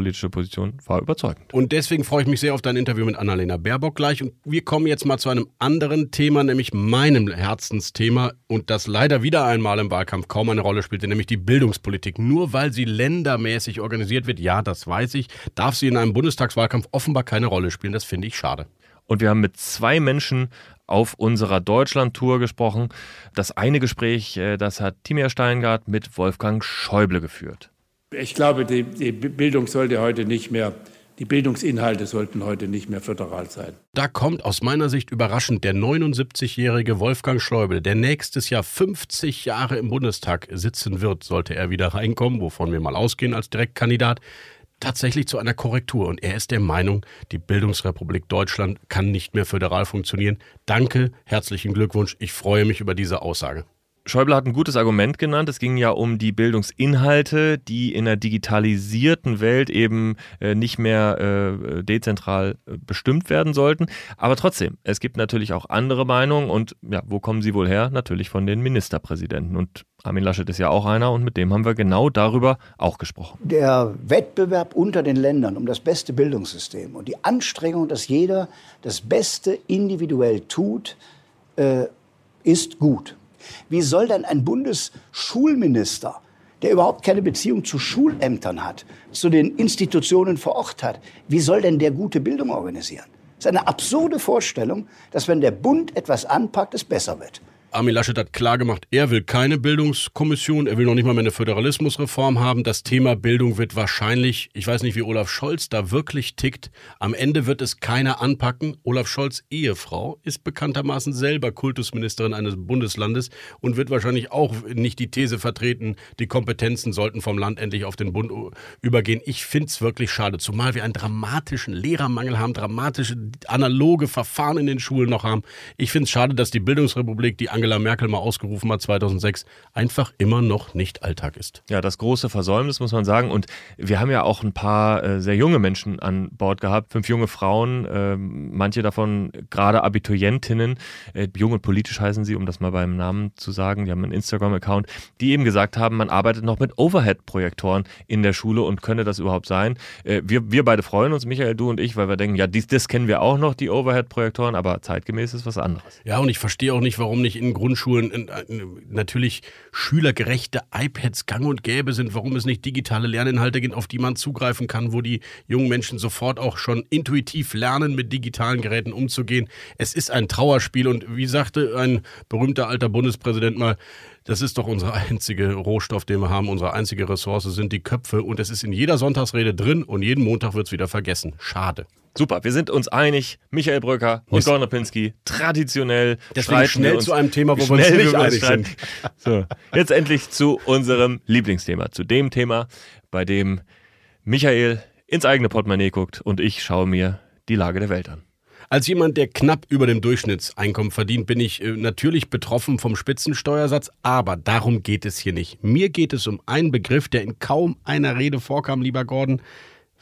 S10: europapolitische Position war überzeugend.
S9: Und deswegen freue ich mich sehr auf dein Interview mit Annalena Baerbock gleich. Und wir kommen jetzt mal zu einem anderen Thema, nämlich meinem Herzensthema und das leider wieder einmal im Wahlkampf kaum eine Rolle spielte, nämlich die Bildungspolitik. Nur weil sie ländermäßig organisiert wird, ja, das weiß ich, darf sie in einem Bundestagswahlkampf offenbar keine Rolle spielen. Das finde ich schade.
S10: Und wir haben mit zwei Menschen auf unserer Deutschland-Tour gesprochen. Das eine Gespräch, äh, das hat Timia Steingart mit Wolfgang Schäuble geführt.
S16: Ich glaube, die, die Bildung sollte heute nicht mehr die Bildungsinhalte sollten heute nicht mehr föderal sein.
S9: Da kommt aus meiner Sicht überraschend der 79-jährige Wolfgang Schäuble, der nächstes Jahr 50 Jahre im Bundestag sitzen wird, sollte er wieder reinkommen, wovon wir mal ausgehen als Direktkandidat tatsächlich zu einer Korrektur. Und er ist der Meinung, die Bildungsrepublik Deutschland kann nicht mehr föderal funktionieren. Danke, herzlichen Glückwunsch. Ich freue mich über diese Aussage.
S10: Schäuble hat ein gutes Argument genannt. Es ging ja um die Bildungsinhalte, die in einer digitalisierten Welt eben äh, nicht mehr äh, dezentral äh, bestimmt werden sollten. Aber trotzdem, es gibt natürlich auch andere Meinungen. Und ja, wo kommen sie wohl her? Natürlich von den Ministerpräsidenten. Und Armin Laschet ist ja auch einer und mit dem haben wir genau darüber auch gesprochen.
S17: Der Wettbewerb unter den Ländern um das beste Bildungssystem und die Anstrengung, dass jeder das Beste individuell tut, äh, ist gut. Wie soll denn ein Bundesschulminister, der überhaupt keine Beziehung zu Schulämtern hat, zu den Institutionen vor Ort hat, wie soll denn der gute Bildung organisieren? Das ist eine absurde Vorstellung, dass wenn der Bund etwas anpackt, es besser wird.
S9: Armin Laschet hat klargemacht, er will keine Bildungskommission, er will noch nicht mal mehr eine Föderalismusreform haben. Das Thema Bildung wird wahrscheinlich, ich weiß nicht, wie Olaf Scholz da wirklich tickt, am Ende wird es keiner anpacken. Olaf Scholz Ehefrau ist bekanntermaßen selber Kultusministerin eines Bundeslandes und wird wahrscheinlich auch nicht die These vertreten, die Kompetenzen sollten vom Land endlich auf den Bund übergehen. Ich finde es wirklich schade, zumal wir einen dramatischen Lehrermangel haben, dramatische analoge Verfahren in den Schulen noch haben. Ich finde es schade, dass die Bildungsrepublik, die Angela Merkel mal ausgerufen hat 2006, einfach immer noch nicht Alltag ist.
S10: Ja, das große Versäumnis muss man sagen. Und wir haben ja auch ein paar äh, sehr junge Menschen an Bord gehabt, fünf junge Frauen, äh, manche davon gerade Abiturientinnen, äh, jung und politisch heißen sie, um das mal beim Namen zu sagen. Die haben einen Instagram-Account, die eben gesagt haben, man arbeitet noch mit Overhead-Projektoren in der Schule und könnte das überhaupt sein? Äh, wir, wir beide freuen uns, Michael, du und ich, weil wir denken, ja, dies, das kennen wir auch noch, die Overhead-Projektoren, aber zeitgemäß ist was anderes.
S9: Ja, und ich verstehe auch nicht, warum nicht in Grundschulen natürlich schülergerechte iPads gang und gäbe sind, warum es nicht digitale Lerninhalte gibt, auf die man zugreifen kann, wo die jungen Menschen sofort auch schon intuitiv lernen, mit digitalen Geräten umzugehen. Es ist ein Trauerspiel und wie sagte ein berühmter alter Bundespräsident mal, das ist doch unser einzige Rohstoff, den wir haben, unsere einzige Ressource sind die Köpfe und es ist in jeder Sonntagsrede drin und jeden Montag wird es wieder vergessen. Schade.
S10: Super, wir sind uns einig. Michael Bröcker und Gordon Pinski, traditionell
S9: Deswegen schnell zu einem Thema, wo wir uns nicht einig sind.
S10: So, jetzt endlich zu unserem Lieblingsthema, zu dem Thema, bei dem Michael ins eigene Portemonnaie guckt und ich schaue mir die Lage der Welt an.
S9: Als jemand, der knapp über dem Durchschnittseinkommen verdient, bin ich äh, natürlich betroffen vom Spitzensteuersatz, aber darum geht es hier nicht. Mir geht es um einen Begriff, der in kaum einer Rede vorkam, lieber Gordon.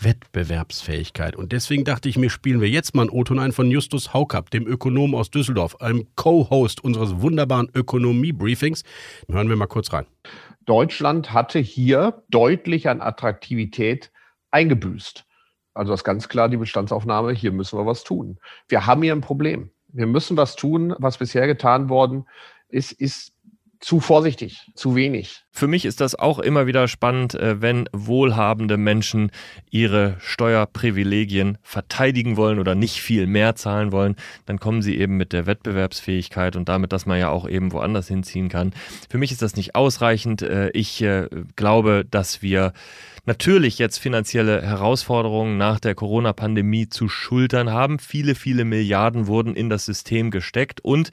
S9: Wettbewerbsfähigkeit. Und deswegen dachte ich mir, spielen wir jetzt mal ein O-Ton ein von Justus Haukapp, dem Ökonom aus Düsseldorf, einem Co-Host unseres wunderbaren Ökonomie-Briefings. Hören wir mal kurz rein.
S18: Deutschland hatte hier deutlich an Attraktivität eingebüßt. Also das ist ganz klar die Bestandsaufnahme, hier müssen wir was tun. Wir haben hier ein Problem. Wir müssen was tun. Was bisher getan worden ist, ist zu vorsichtig, zu wenig.
S10: Für mich ist das auch immer wieder spannend, äh, wenn wohlhabende Menschen ihre Steuerprivilegien verteidigen wollen oder nicht viel mehr zahlen wollen, dann kommen sie eben mit der Wettbewerbsfähigkeit und damit, dass man ja auch eben woanders hinziehen kann. Für mich ist das nicht ausreichend. Äh, ich äh, glaube, dass wir natürlich jetzt finanzielle Herausforderungen nach der Corona-Pandemie zu schultern haben. Viele, viele Milliarden wurden in das System gesteckt und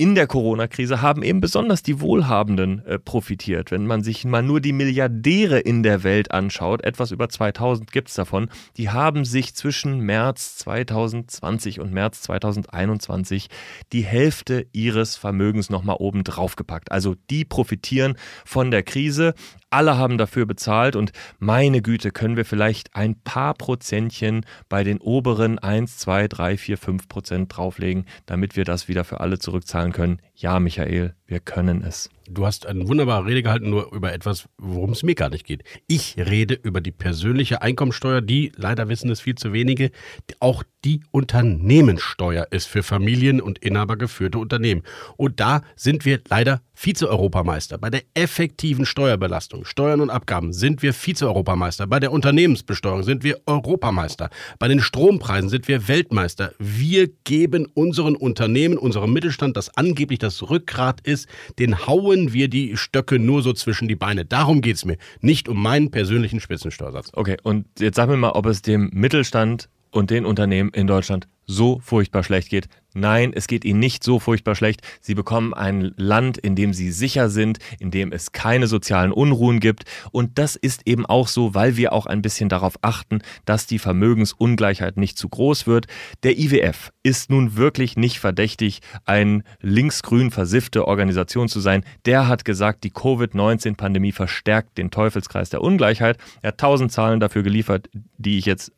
S10: in der Corona-Krise haben eben besonders die Wohlhabenden äh, profitiert. Wenn man sich mal nur die Milliardäre in der Welt anschaut, etwas über 2000 gibt es davon, die haben sich zwischen März 2020 und März 2021 die Hälfte ihres Vermögens nochmal oben drauf gepackt. Also die profitieren von der Krise. Alle haben dafür bezahlt und meine Güte, können wir vielleicht ein paar Prozentchen bei den oberen 1, 2, 3, 4, 5 Prozent drauflegen, damit wir das wieder für alle zurückzahlen können. Ja, Michael, wir können es.
S9: Du hast eine wunderbare Rede gehalten, nur über etwas, worum es mir gar nicht geht. Ich rede über die persönliche Einkommensteuer, die, leider wissen es viel zu wenige, auch die Unternehmenssteuer ist für Familien- und inhabergeführte Unternehmen. Und da sind wir leider Vize-Europameister. Bei der effektiven Steuerbelastung, Steuern und Abgaben sind wir Vize-Europameister. Bei der Unternehmensbesteuerung sind wir Europameister. Bei den Strompreisen sind wir Weltmeister. Wir geben unseren Unternehmen, unserem Mittelstand, das angeblich das Rückgrat ist, den hauen wir die Stöcke nur so zwischen die Beine. Darum geht es mir. Nicht um meinen persönlichen Spitzensteuersatz.
S10: Okay, und jetzt sag mir mal, ob es dem Mittelstand und den Unternehmen in Deutschland so furchtbar schlecht geht. Nein, es geht ihnen nicht so furchtbar schlecht. Sie bekommen ein Land, in dem sie sicher sind, in dem es keine sozialen Unruhen gibt. Und das ist eben auch so, weil wir auch ein bisschen darauf achten, dass die Vermögensungleichheit nicht zu groß wird. Der IWF ist nun wirklich nicht verdächtig, ein linksgrün versiffte Organisation zu sein. Der hat gesagt, die Covid-19-Pandemie verstärkt den Teufelskreis der Ungleichheit. Er hat tausend Zahlen dafür geliefert, die ich jetzt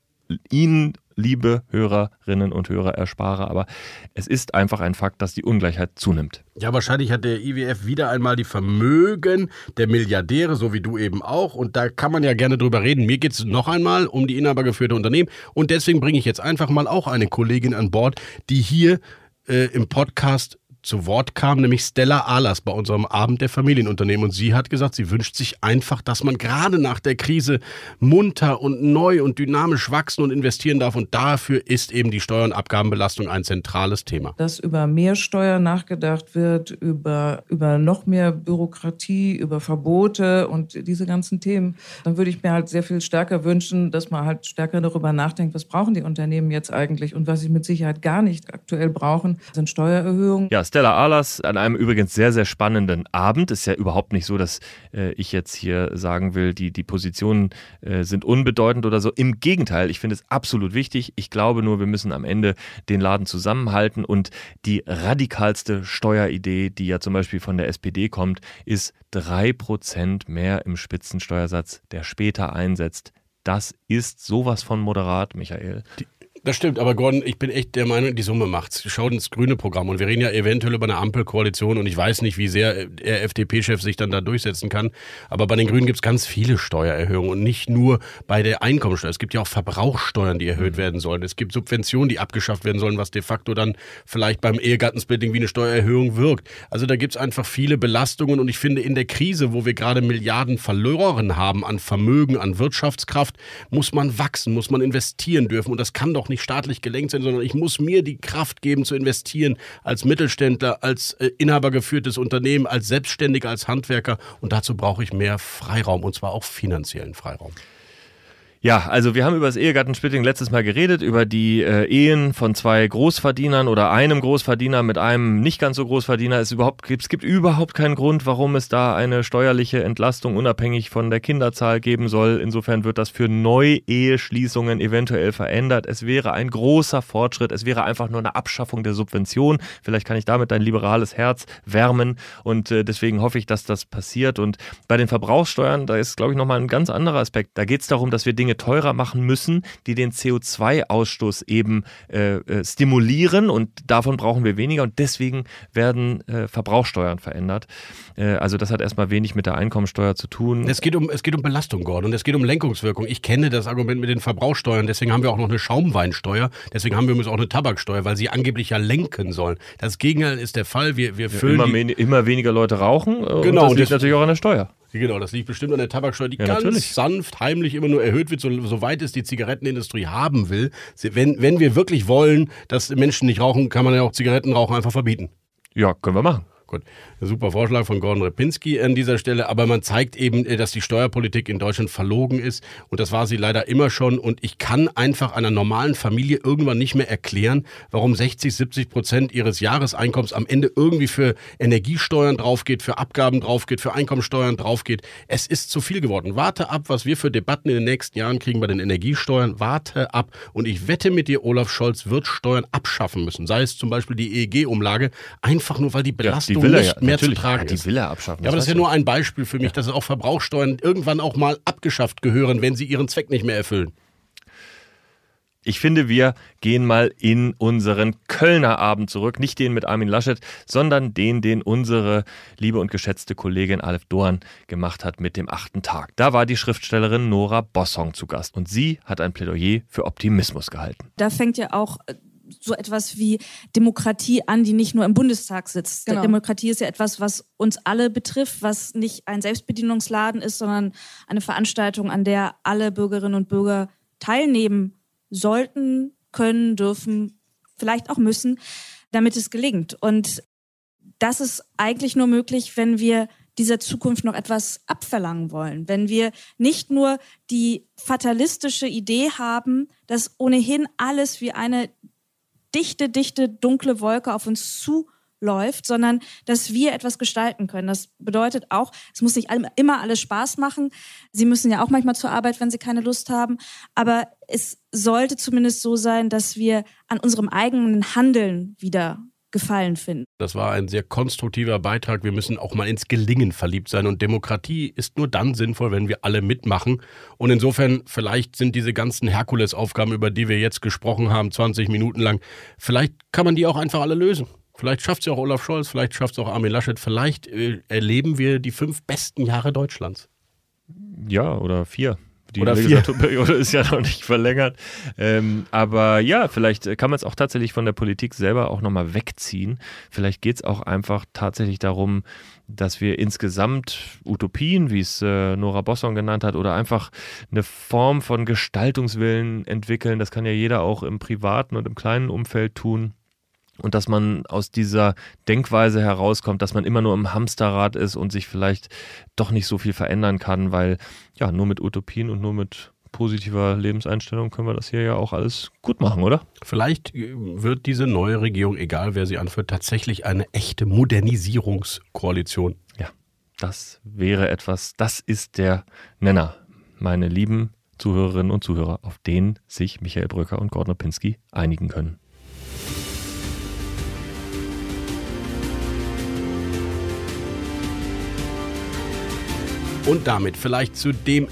S10: Ihnen liebe Hörerinnen und Hörer, erspare. Aber es ist einfach ein Fakt, dass die Ungleichheit zunimmt.
S9: Ja, wahrscheinlich hat der IWF wieder einmal die Vermögen der Milliardäre, so wie du eben auch. Und da kann man ja gerne drüber reden. Mir geht es noch einmal um die inhabergeführte Unternehmen. Und deswegen bringe ich jetzt einfach mal auch eine Kollegin an Bord, die hier äh, im Podcast zu Wort kam, nämlich Stella Ahlers bei unserem Abend der Familienunternehmen. Und sie hat gesagt, sie wünscht sich einfach, dass man gerade nach der Krise munter und neu und dynamisch wachsen und investieren darf. Und dafür ist eben die Steuer- und Abgabenbelastung ein zentrales Thema.
S19: Dass über mehr Steuer nachgedacht wird, über, über noch mehr Bürokratie, über Verbote und diese ganzen Themen, dann würde ich mir halt sehr viel stärker wünschen, dass man halt stärker darüber nachdenkt, was brauchen die Unternehmen jetzt eigentlich und was sie mit Sicherheit gar nicht aktuell brauchen, sind Steuererhöhungen.
S10: Ja, Stella Ahlers an einem übrigens sehr, sehr spannenden Abend. Ist ja überhaupt nicht so, dass äh, ich jetzt hier sagen will, die, die Positionen äh, sind unbedeutend oder so. Im Gegenteil, ich finde es absolut wichtig. Ich glaube nur, wir müssen am Ende den Laden zusammenhalten und die radikalste Steueridee, die ja zum Beispiel von der SPD kommt, ist 3% mehr im Spitzensteuersatz, der später einsetzt. Das ist sowas von moderat, Michael.
S9: Die das stimmt, aber Gordon, ich bin echt der Meinung, die Summe macht's. Schau ins grüne Programm und wir reden ja eventuell über eine Ampelkoalition und ich weiß nicht, wie sehr der FDP-Chef sich dann da durchsetzen kann. Aber bei den Grünen gibt's ganz viele Steuererhöhungen und nicht nur bei der Einkommensteuer. Es gibt ja auch Verbrauchssteuern, die erhöht werden sollen. Es gibt Subventionen, die abgeschafft werden sollen, was de facto dann vielleicht beim Ehegattensplitting wie eine Steuererhöhung wirkt. Also da gibt's einfach viele Belastungen und ich finde in der Krise, wo wir gerade Milliarden verloren haben an Vermögen, an Wirtschaftskraft, muss man wachsen, muss man investieren dürfen und das kann doch nicht staatlich gelenkt sein, sondern ich muss mir die Kraft geben zu investieren als Mittelständler, als äh, inhabergeführtes Unternehmen, als Selbstständiger, als Handwerker und dazu brauche ich mehr Freiraum und zwar auch finanziellen Freiraum.
S10: Ja, also wir haben über das Ehegattensplitting letztes Mal geredet, über die äh, Ehen von zwei Großverdienern oder einem Großverdiener mit einem nicht ganz so Großverdiener. Es, überhaupt, es gibt überhaupt keinen Grund, warum es da eine steuerliche Entlastung unabhängig von der Kinderzahl geben soll. Insofern wird das für Neu-Eheschließungen eventuell verändert. Es wäre ein großer Fortschritt. Es wäre einfach nur eine Abschaffung der Subvention. Vielleicht kann ich damit dein liberales Herz wärmen und äh, deswegen hoffe ich, dass das passiert. Und bei den Verbrauchssteuern, da ist, glaube ich, nochmal ein ganz anderer Aspekt. Da geht es darum, dass wir Dinge Dinge teurer machen müssen, die den CO2-Ausstoß eben äh, äh, stimulieren und davon brauchen wir weniger und deswegen werden äh, Verbrauchsteuern verändert. Äh, also das hat erstmal wenig mit der Einkommensteuer zu tun.
S9: Es geht um, es geht um Belastung, Gordon, und es geht um Lenkungswirkung. Ich kenne das Argument mit den Verbrauchsteuern, deswegen haben wir auch noch eine Schaumweinsteuer, deswegen haben wir übrigens auch eine Tabaksteuer, weil sie angeblich ja lenken sollen. Das Gegenteil ist der Fall. Wir, wir füllen
S10: ja, immer, immer, weniger Leute rauchen
S9: genau,
S10: und das liegt natürlich auch an der Steuer.
S9: Genau, das liegt bestimmt an der Tabaksteuer, die ja, ganz natürlich. sanft, heimlich immer nur erhöht wird, so, soweit es die Zigarettenindustrie haben will. Wenn, wenn wir wirklich wollen, dass Menschen nicht rauchen, kann man ja auch Zigarettenrauchen einfach verbieten.
S10: Ja, können wir machen.
S9: Gut, super Vorschlag von Gordon Repinski an dieser Stelle, aber man zeigt eben, äh, dass die Steuerpolitik in Deutschland verlogen ist. Und das war sie leider immer schon. Und ich kann einfach einer normalen Familie irgendwann nicht mehr erklären, warum 60, 70 Prozent ihres Jahreseinkommens am Ende irgendwie für Energiesteuern draufgeht, für Abgaben draufgeht, für Einkommensteuern draufgeht. Es ist zu viel geworden. Warte ab, was wir für Debatten in den nächsten Jahren kriegen bei den Energiesteuern. Warte ab. Und ich wette mit dir, Olaf Scholz wird Steuern abschaffen müssen, sei es zum Beispiel die EEG-Umlage, einfach nur weil die Belastung
S10: will er
S9: nicht
S10: ja,
S9: mehr zu
S10: natürlich.
S9: tragen
S10: Ja, die
S9: ist.
S10: will er abschaffen,
S9: Ja, aber
S10: das
S9: ist ja nur ein Beispiel für mich, dass auch Verbrauchsteuern irgendwann auch mal abgeschafft gehören, wenn sie ihren Zweck nicht mehr erfüllen.
S10: Ich finde, wir gehen mal in unseren Kölner Abend zurück. Nicht den mit Armin Laschet, sondern den, den unsere liebe und geschätzte Kollegin Alef Doan gemacht hat mit dem achten Tag. Da war die Schriftstellerin Nora Bossong zu Gast und sie hat ein Plädoyer für Optimismus gehalten.
S20: Da fängt ja auch so etwas wie Demokratie an, die nicht nur im Bundestag sitzt.
S21: Genau.
S20: Demokratie ist ja etwas, was uns alle betrifft, was nicht ein Selbstbedienungsladen ist, sondern eine Veranstaltung, an der alle Bürgerinnen und Bürger teilnehmen sollten, können, dürfen, vielleicht auch müssen, damit es gelingt. Und das ist eigentlich nur möglich, wenn wir dieser Zukunft noch etwas abverlangen wollen. Wenn wir nicht nur die fatalistische Idee haben, dass ohnehin alles wie eine dichte, dichte, dunkle Wolke auf uns zuläuft, sondern dass wir etwas gestalten können. Das bedeutet auch, es muss nicht immer alles Spaß machen. Sie müssen ja auch manchmal zur Arbeit, wenn Sie keine Lust haben. Aber es sollte zumindest so sein, dass wir an unserem eigenen Handeln wieder Gefallen finden.
S9: Das war ein sehr konstruktiver Beitrag. Wir müssen auch mal ins Gelingen verliebt sein. Und Demokratie ist nur dann sinnvoll, wenn wir alle mitmachen. Und insofern, vielleicht sind diese ganzen Herkulesaufgaben, über die wir jetzt gesprochen haben, 20 Minuten lang, vielleicht kann man die auch einfach alle lösen. Vielleicht schafft es ja auch Olaf Scholz, vielleicht schafft es auch Armin Laschet. Vielleicht äh, erleben wir die fünf besten Jahre Deutschlands.
S10: Ja, oder vier. Die
S9: Oder.
S10: Legislaturperiode ist ja noch nicht verlängert. Ähm, aber ja, vielleicht kann man es auch tatsächlich von der Politik selber auch nochmal wegziehen. Vielleicht geht es auch einfach tatsächlich darum, dass wir insgesamt Utopien, wie es äh, Nora Bosson genannt hat, oder einfach eine Form von Gestaltungswillen entwickeln. Das kann ja jeder auch im privaten und im kleinen Umfeld tun. Und dass man aus dieser Denkweise herauskommt, dass man immer nur im Hamsterrad ist und sich vielleicht doch nicht so viel verändern kann, weil ja, nur mit Utopien und nur mit positiver Lebenseinstellung können wir das hier ja auch alles gut machen, oder?
S9: Vielleicht äh, wird diese neue Regierung, egal wer sie anführt, tatsächlich eine echte Modernisierungskoalition.
S10: Ja, das wäre etwas, das ist der Nenner, meine lieben Zuhörerinnen und Zuhörer, auf den sich Michael Brücker und Gordon Pinski einigen können.
S9: Und damit vielleicht zu dem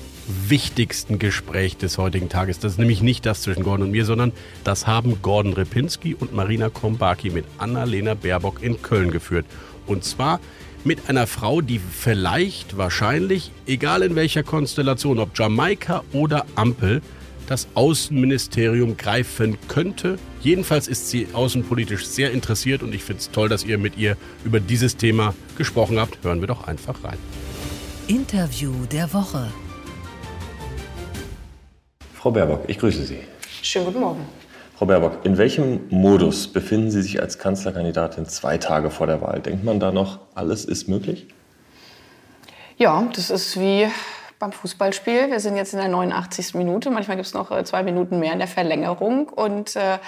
S9: wichtigsten Gespräch des heutigen Tages. Das ist nämlich nicht das zwischen Gordon und mir, sondern das haben Gordon Repinski und Marina Krombaki mit Annalena Baerbock in Köln geführt. Und zwar mit einer Frau, die vielleicht, wahrscheinlich, egal in welcher Konstellation, ob Jamaika oder Ampel, das Außenministerium greifen könnte. Jedenfalls ist sie außenpolitisch sehr interessiert und ich finde es toll, dass ihr mit ihr über dieses Thema gesprochen habt. Hören wir doch einfach rein.
S8: Interview der Woche.
S22: Frau Baerbock, ich grüße Sie.
S23: Schönen guten Morgen.
S22: Frau Baerbock, in welchem Modus befinden Sie sich als Kanzlerkandidatin zwei Tage vor der Wahl? Denkt man da noch, alles ist möglich?
S23: Ja, das ist wie beim Fußballspiel. Wir sind jetzt in der 89. Minute. Manchmal gibt es noch äh, zwei Minuten mehr in der Verlängerung. Und äh,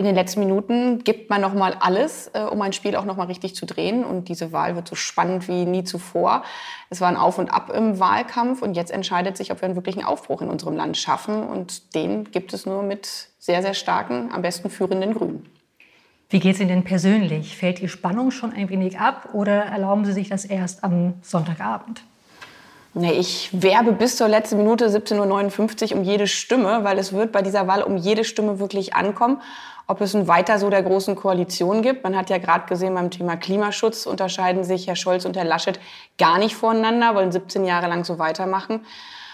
S23: in den letzten Minuten gibt man noch mal alles, äh, um ein Spiel auch noch mal richtig zu drehen. Und diese Wahl wird so spannend wie nie zuvor. Es war ein Auf und Ab im Wahlkampf. Und jetzt entscheidet sich, ob wir einen wirklichen Aufbruch in unserem Land schaffen. Und den gibt es nur mit sehr, sehr starken, am besten führenden Grünen.
S21: Wie geht es Ihnen denn persönlich? Fällt die Spannung schon ein wenig ab oder erlauben Sie sich das erst am Sonntagabend?
S23: Ich werbe bis zur letzten Minute 17.59 Uhr um jede Stimme, weil es wird bei dieser Wahl um jede Stimme wirklich ankommen. Ob es ein Weiter so der großen Koalition gibt. Man hat ja gerade gesehen, beim Thema Klimaschutz unterscheiden sich Herr Scholz und Herr Laschet gar nicht voneinander, wollen 17 Jahre lang so weitermachen.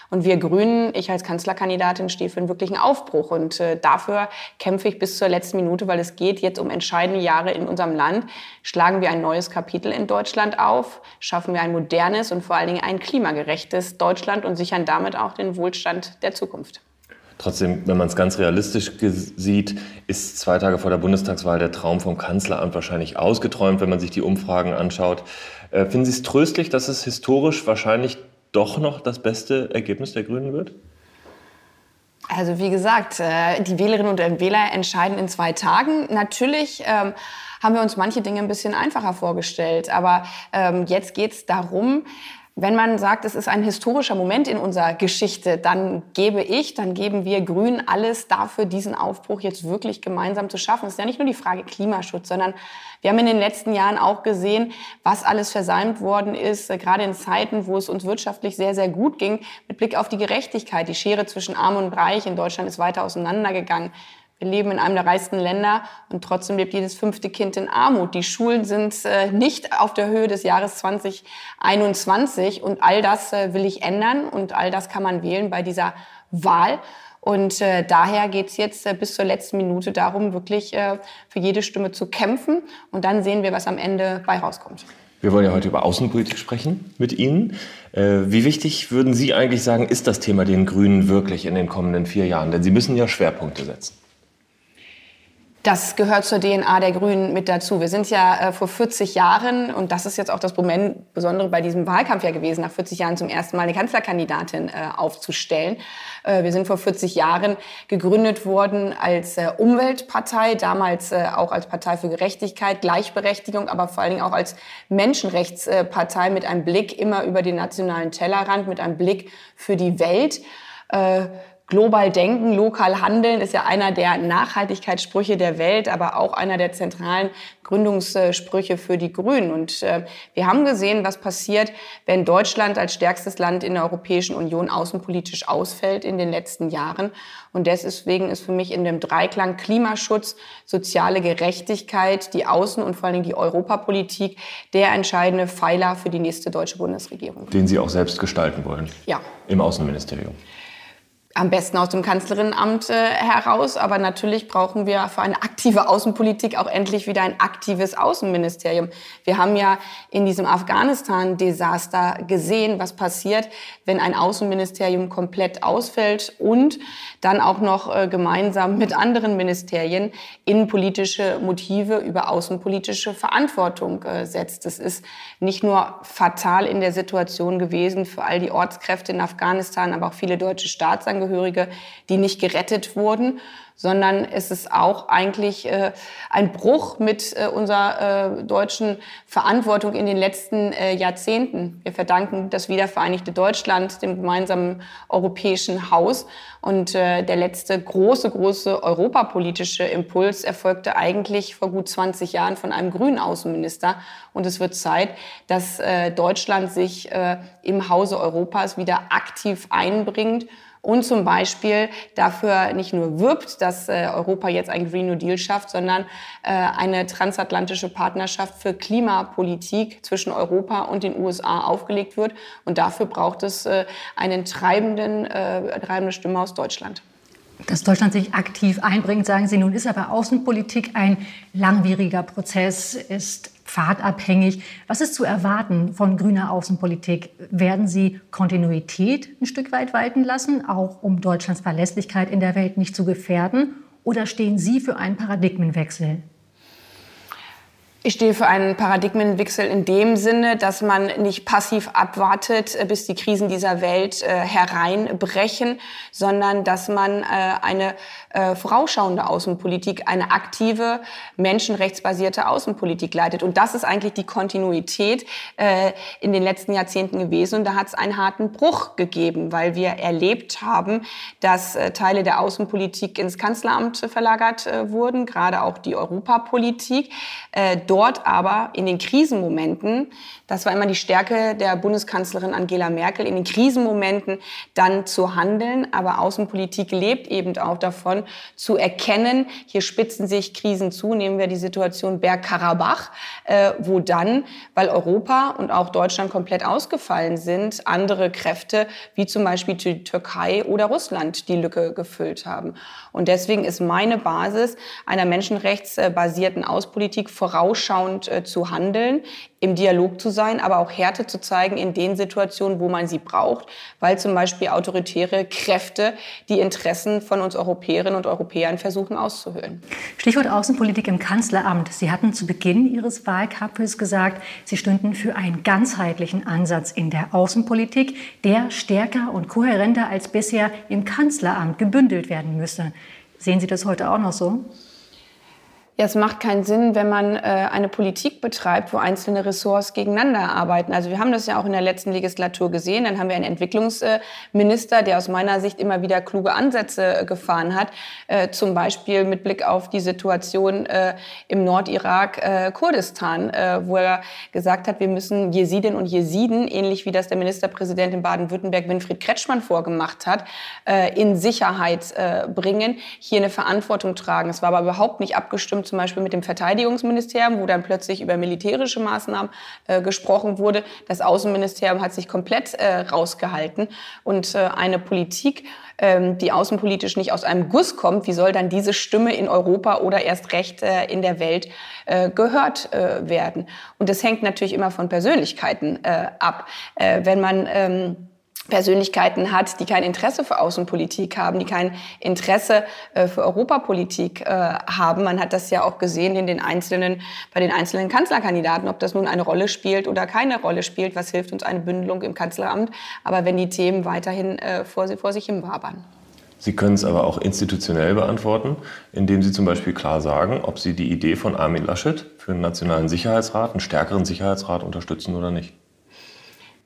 S23: Und wir Grünen, ich als Kanzlerkandidatin, stehe für einen wirklichen Aufbruch. Und äh, dafür kämpfe ich bis zur letzten Minute, weil es geht jetzt um entscheidende Jahre in unserem Land. Schlagen wir ein neues Kapitel in Deutschland auf, schaffen wir ein modernes und vor allen Dingen ein klimagerechtes Deutschland und sichern damit auch den Wohlstand der Zukunft.
S22: Trotzdem, wenn man es ganz realistisch sieht, ist zwei Tage vor der Bundestagswahl der Traum vom Kanzleramt wahrscheinlich ausgeträumt, wenn man sich die Umfragen anschaut. Äh, finden Sie es tröstlich, dass es historisch wahrscheinlich doch noch das beste Ergebnis der Grünen wird?
S23: Also wie gesagt, äh, die Wählerinnen und Wähler entscheiden in zwei Tagen. Natürlich ähm, haben wir uns manche Dinge ein bisschen einfacher vorgestellt, aber ähm, jetzt geht es darum, wenn man sagt, es ist ein historischer Moment in unserer Geschichte, dann gebe ich, dann geben wir Grünen alles dafür, diesen Aufbruch jetzt wirklich gemeinsam zu schaffen. Es ist ja nicht nur die Frage Klimaschutz, sondern wir haben in den letzten Jahren auch gesehen, was alles versäumt worden ist, äh, gerade in Zeiten, wo es uns wirtschaftlich sehr, sehr gut ging, mit Blick auf die Gerechtigkeit. Die Schere zwischen Arm und Reich in Deutschland ist weiter auseinandergegangen. Wir leben in einem der reichsten Länder und trotzdem lebt jedes fünfte Kind in Armut. Die Schulen sind äh, nicht auf der Höhe des Jahres 2021 und all das äh, will ich ändern und all das kann man wählen bei dieser Wahl. Und äh, daher geht es jetzt äh, bis zur letzten Minute darum, wirklich für jede Stimme zu kämpfen. Und dann sehen wir, was am Ende bei rauskommt.
S22: Wir wollen ja heute über Außenpolitik sprechen mit Ihnen. Wie wichtig würden Sie eigentlich sagen, ist das Thema den Grünen wirklich in den kommenden vier Jahren? Denn Sie müssen ja Schwerpunkte setzen.
S23: Das gehört zur DNA der Grünen mit dazu. Wir sind ja äh, vor 40 Jahren, und das ist jetzt auch das Besondere bei diesem Wahlkampf ja gewesen, nach 40 Jahren zum ersten Mal eine Kanzlerkandidatin äh, aufzustellen. Äh, wir sind vor 40 Jahren gegründet worden als äh, Umweltpartei, damals äh, auch als Partei für Gerechtigkeit, Gleichberechtigung, aber vor allen Dingen auch als Menschenrechtspartei mit einem Blick immer über den nationalen Tellerrand, mit einem Blick für die Welt. Global denken, lokal handeln ist ja einer der Nachhaltigkeitssprüche der Welt, aber auch einer der zentralen Gründungssprüche für die Grünen. Und äh, wir haben gesehen, was passiert, wenn Deutschland als stärkstes Land in der Europäischen Union außenpolitisch ausfällt in den letzten Jahren. Und deswegen ist für mich in dem Dreiklang Klimaschutz, soziale Gerechtigkeit, die Außen- und vor allen Dingen die Europapolitik der entscheidende Pfeiler für die nächste deutsche Bundesregierung.
S22: Den Sie auch selbst gestalten wollen?
S23: Ja.
S22: Im Außenministerium?
S23: Am besten aus dem Kanzlerinnenamt äh, heraus. Aber natürlich brauchen wir für eine aktive Außenpolitik auch endlich wieder ein aktives Außenministerium. Wir haben ja in diesem Afghanistan-Desaster gesehen, was passiert, wenn ein Außenministerium komplett ausfällt und dann auch noch äh, gemeinsam mit anderen Ministerien innenpolitische Motive über außenpolitische Verantwortung äh, setzt. Das ist nicht nur fatal in der Situation gewesen für all die Ortskräfte in Afghanistan, aber auch viele deutsche Staatsangehörige Angehörige, die nicht gerettet wurden, sondern es ist auch eigentlich äh, ein Bruch mit äh, unserer äh, deutschen Verantwortung in den letzten äh, Jahrzehnten. Wir verdanken das wiedervereinigte Deutschland dem gemeinsamen europäischen Haus. Und äh, der letzte große, große europapolitische Impuls erfolgte eigentlich vor gut 20 Jahren von einem grünen Außenminister. Und es wird Zeit, dass äh, Deutschland sich im Hause Europas wieder aktiv einbringt und zum Beispiel dafür nicht nur wirbt, dass äh, Europa jetzt einen Green New Deal schafft, sondern äh, eine transatlantische Partnerschaft für Klimapolitik zwischen Europa und den USA aufgelegt wird. Und dafür braucht es äh, einen treibenden, äh, treibende Stimme aus Deutschland.
S21: Dass Deutschland sich aktiv einbringt, sagen Sie, nun ist aber Außenpolitik ein langwieriger Prozess, ist pfadabhängig. Was ist zu erwarten von grüner Außenpolitik? Werden Sie Kontinuität ein Stück weit walten lassen, auch um Deutschlands Verlässlichkeit in der Welt nicht zu gefährden? Oder stehen Sie für einen Paradigmenwechsel?
S23: Ich stehe für einen Paradigmenwechsel in dem Sinne, dass man nicht passiv abwartet, äh, bis die Krisen dieser Welt äh, hereinbrechen, sondern dass man äh, eine äh, vorausschauende Außenpolitik, eine aktive, menschenrechtsbasierte Außenpolitik leitet. Und das ist eigentlich die Kontinuität äh, in den letzten Jahrzehnten gewesen. Und da hat es einen harten Bruch gegeben, weil wir erlebt haben, dass äh, Teile der Außenpolitik ins Kanzleramt verlagert wurden, gerade auch die Europapolitik. Äh, dort aber in den Krisenmomenten, das war immer die Stärke der Bundeskanzlerin Angela Merkel, in den Krisenmomenten dann zu handeln. Aber Außenpolitik lebt eben auch davon, zu erkennen, hier spitzen sich Krisen zu. Nehmen wir die Situation Bergkarabach, äh, wo dann, weil Europa und auch Deutschland komplett ausgefallen sind, andere Kräfte, wie zum Beispiel die Türkei oder Russland, die Lücke gefüllt haben. Und deswegen ist meine Basis einer menschenrechtsbasierten Außenpolitik vorausschauend vorausschauend äh, zu handeln, im Dialog zu sein, aber auch Härte zu zeigen in den Situationen, wo man sie braucht, weil zum Beispiel autoritäre Kräfte die Interessen von uns Europäerinnen und Europäern versuchen auszuhöhlen.
S21: Stichwort Außenpolitik im Kanzleramt. Sie hatten zu Beginn Ihres Wahlkampfes gesagt, Sie stünden für einen ganzheitlichen Ansatz in der Außenpolitik, der stärker und kohärenter als bisher im Kanzleramt gebündelt werden müsse. Sehen Sie das heute auch noch so?
S23: Ja, es macht keinen Sinn, wenn man äh, eine Politik betreibt, wo einzelne Ressorts gegeneinander arbeiten. Also wir haben das ja auch in der letzten Legislatur gesehen. Dann haben wir einen Entwicklungsminister, der aus meiner Sicht immer wieder kluge Ansätze äh, gefahren hat. Äh, zum Beispiel mit Blick auf die Situation äh, im Nordirak, äh, Kurdistan, äh, wo er gesagt hat, wir müssen Jesidinnen und Jesiden, ähnlich wie das der Ministerpräsident in Baden-Württemberg Winfried Kretschmann vorgemacht hat, äh, in Sicherheit äh, bringen, hier eine Verantwortung tragen. Es war aber überhaupt nicht abgestimmt zum Beispiel mit dem Verteidigungsministerium, wo dann plötzlich über militärische Maßnahmen äh, gesprochen wurde. Das Außenministerium hat sich komplett äh, rausgehalten. Und äh, eine Politik, ähm, die außenpolitisch nicht aus einem Guss kommt, wie soll dann diese Stimme in Europa oder erst recht äh, in der Welt äh, gehört äh, werden? Und das hängt natürlich immer von Persönlichkeiten ab. Wenn man ähm, Persönlichkeiten hat, die kein Interesse für Außenpolitik haben, die kein Interesse äh, für Europapolitik äh, haben. Man hat das ja auch gesehen in den einzelnen, bei den einzelnen Kanzlerkandidaten, ob das nun eine Rolle spielt oder keine Rolle spielt. Was hilft uns eine Bündelung im Kanzleramt? Aber wenn die Themen weiterhin äh, vor, vor sich hin wabern.
S22: Sie können es aber auch institutionell beantworten, indem Sie zum Beispiel klar sagen, ob Sie die Idee von Armin Laschet für einen nationalen Sicherheitsrat, einen stärkeren Sicherheitsrat unterstützen oder nicht.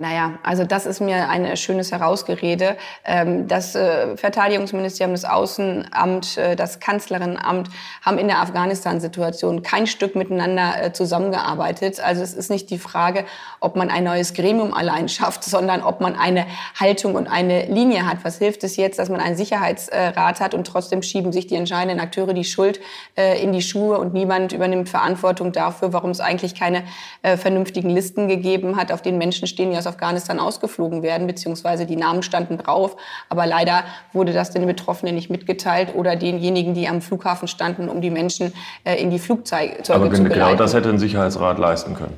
S23: Naja, also das ist mir ein schönes Herausgerede. Ähm, das äh, Verteidigungsministerium, das Außenamt, äh, das Kanzlerinnenamt haben in der Afghanistan-Situation kein Stück miteinander äh, zusammengearbeitet. Also es ist nicht die Frage, ob man ein neues Gremium allein schafft, [LAUGHS] sondern ob man eine Haltung und eine Linie hat. Was hilft es jetzt, dass man einen Sicherheitsrat hat und trotzdem schieben sich die entscheidenden Akteure die Schuld in die Schuhe und niemand übernimmt Verantwortung dafür, warum es eigentlich keine vernünftigen Listen gegeben hat, auf denen Menschen stehen, die aus Afghanistan ausgeflogen werden, beziehungsweise die Namen standen drauf. Aber leider wurde das den Betroffenen nicht mitgeteilt oder denjenigen, die am Flughafen standen, um die Menschen äh, in die Flugzeuge
S22: Aber
S23: zu
S22: genau
S23: geleiten.
S22: das hätte ein Sicherheitsrat leisten können.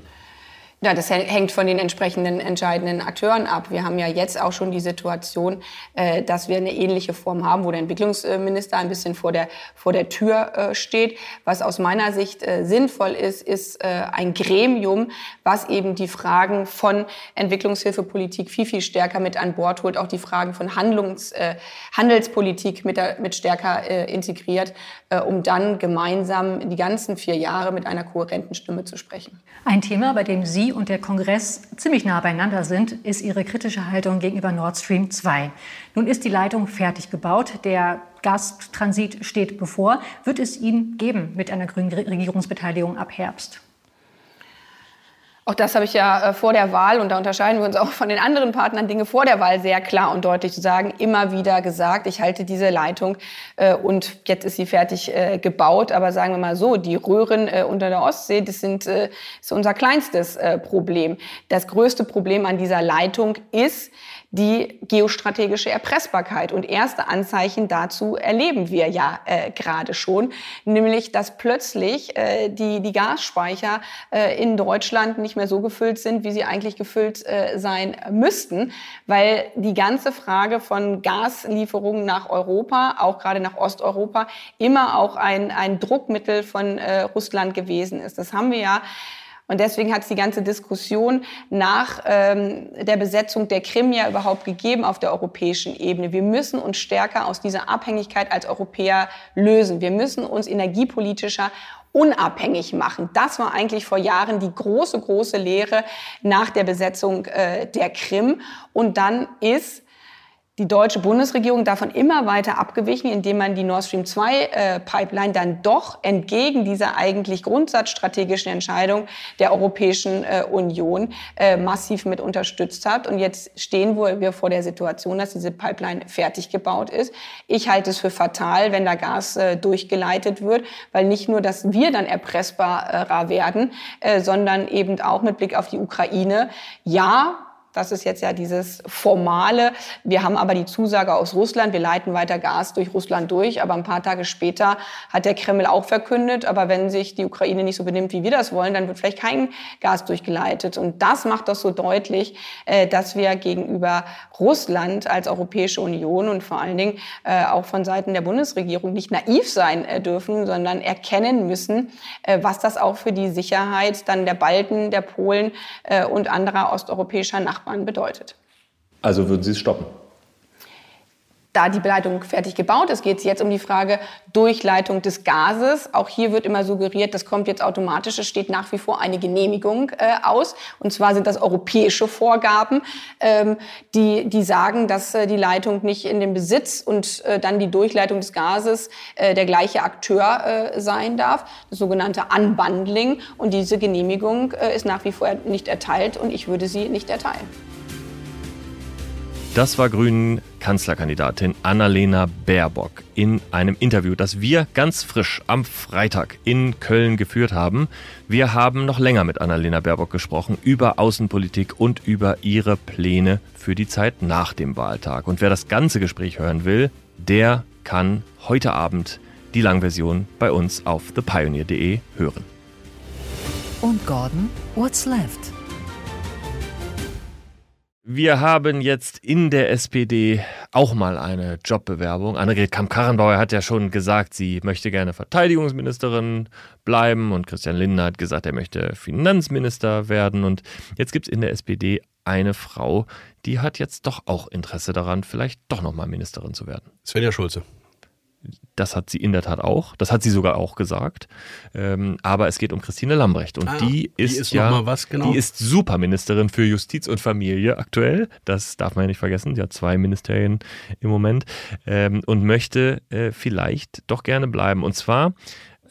S23: Ja, das hängt von den entsprechenden entscheidenden Akteuren ab. Wir haben ja jetzt auch schon die Situation, äh, dass wir eine ähnliche Form haben, wo der Entwicklungsminister ein bisschen vor der, vor der Tür äh, steht. Was aus meiner Sicht äh, sinnvoll ist, ist ein Gremium, was eben die Fragen von Entwicklungshilfepolitik viel, viel stärker mit an Bord holt, auch die Fragen von Handlungs, Handelspolitik mit, mit stärker integriert, um dann gemeinsam die ganzen vier Jahre mit einer kohärenten Stimme zu sprechen.
S21: Ein Thema, bei dem Sie und der Kongress ziemlich nah beieinander sind, ist Ihre kritische Haltung gegenüber Nord Stream 2. Nun ist die Leitung fertig gebaut, der Gastransit steht bevor. Wird es ihn geben mit einer grünen Regierungsbeteiligung ab Herbst?
S23: Auch das habe ich ja äh, vor der Wahl, und da unterscheiden wir uns auch von den anderen Partnern, Dinge vor der Wahl sehr klar und deutlich zu sagen, immer wieder gesagt, ich halte diese Leitung äh, und jetzt ist sie fertig äh, gebaut. Aber sagen wir mal so, die Röhren äh, unter der Ostsee, das sind, äh, ist unser kleinstes Problem. Das größte Problem an dieser Leitung ist, die geostrategische Erpressbarkeit. Und erste Anzeichen dazu erleben wir ja äh, gerade schon, nämlich dass plötzlich äh, die, die Gasspeicher äh, in Deutschland nicht mehr so gefüllt sind, wie sie eigentlich gefüllt äh, sein müssten, weil die ganze Frage von Gaslieferungen nach Europa, auch gerade nach Osteuropa, immer auch ein, ein Druckmittel von äh, Russland gewesen ist. Das haben wir ja und deswegen hat es die ganze Diskussion nach ähm, der Besetzung der Krim ja überhaupt gegeben auf der europäischen Ebene. Wir müssen uns stärker aus dieser Abhängigkeit als Europäer lösen. Wir müssen uns energiepolitischer unabhängig machen. Das war eigentlich vor Jahren die große, große Lehre nach der Besetzung äh, der Krim. Und dann ist die deutsche Bundesregierung davon immer weiter abgewichen, indem man die Nord Stream 2 äh, Pipeline dann doch entgegen dieser eigentlich grundsatzstrategischen Entscheidung der Europäischen äh, Union äh, massiv mit unterstützt hat. Und jetzt stehen wir vor der Situation, dass diese Pipeline fertig gebaut ist. Ich halte es für fatal, wenn da Gas äh, durchgeleitet wird, weil nicht nur, dass wir dann erpressbarer werden, äh, sondern eben auch mit Blick auf die Ukraine, ja, Das ist jetzt ja dieses formale. Wir haben aber die Zusage aus Russland, wir leiten weiter Gas durch Russland durch. Aber ein paar Tage später hat der Kreml auch verkündet, aber wenn sich die Ukraine nicht so benimmt, wie wir das wollen, dann wird vielleicht kein Gas durchgeleitet. Und das macht das so deutlich, äh, dass wir gegenüber Russland als Europäische Union und vor allen Dingen äh, auch von Seiten der Bundesregierung nicht naiv sein äh, dürfen, sondern erkennen müssen, was das auch für die Sicherheit dann der Balten, der Polen und anderer osteuropäischer Nachbarn Nachbarn bedeutet.
S22: Also würden Sie es stoppen?
S23: Da die Beleitung fertig gebaut ist, geht es jetzt um die Frage Durchleitung des Gases. Auch hier wird immer suggeriert, das kommt jetzt automatisch. Es steht nach wie vor eine Genehmigung äh, aus. Und zwar sind das europäische Vorgaben, ähm, die, die sagen, dass äh, die Leitung nicht in dem Besitz und äh, dann die Durchleitung des Gases äh, der gleiche Akteur äh, sein darf. Das sogenannte Unbundling. Und diese Genehmigung äh, ist nach wie vor nicht erteilt und ich würde sie nicht erteilen.
S10: Das war Grünen Kanzlerkandidatin Annalena Baerbock in einem Interview, das wir ganz frisch am Freitag in Köln geführt haben. Wir haben noch länger mit Annalena Baerbock gesprochen über Außenpolitik und über ihre Pläne für die Zeit nach dem Wahltag. Und wer das ganze Gespräch hören will, der kann heute Abend die Langversion bei uns auf thepioneer.de hören.
S8: Und Gordon, what's left?
S10: Wir haben jetzt in der SPD auch mal eine Jobbewerbung. Annegret Kamm-Karrenbauer hat ja schon gesagt, sie möchte gerne Verteidigungsministerin bleiben und Christian Lindner hat gesagt, er möchte Finanzminister werden. Und jetzt gibt es in der SPD eine Frau, die hat jetzt doch auch Interesse daran, vielleicht doch nochmal Ministerin zu werden.
S9: Svenja Schulze.
S10: Das hat sie in der Tat auch. Das hat sie sogar auch gesagt. Ähm, aber es geht um Christine Lambrecht. Und
S9: Ah,
S10: die
S9: die
S10: ist,
S9: ist
S10: ja,
S9: was genau?
S10: die ist Superministerin für Justiz und Familie aktuell. Das darf man ja nicht vergessen. Sie hat zwei Ministerien im Moment. Ähm, und möchte äh, vielleicht doch gerne bleiben. Und zwar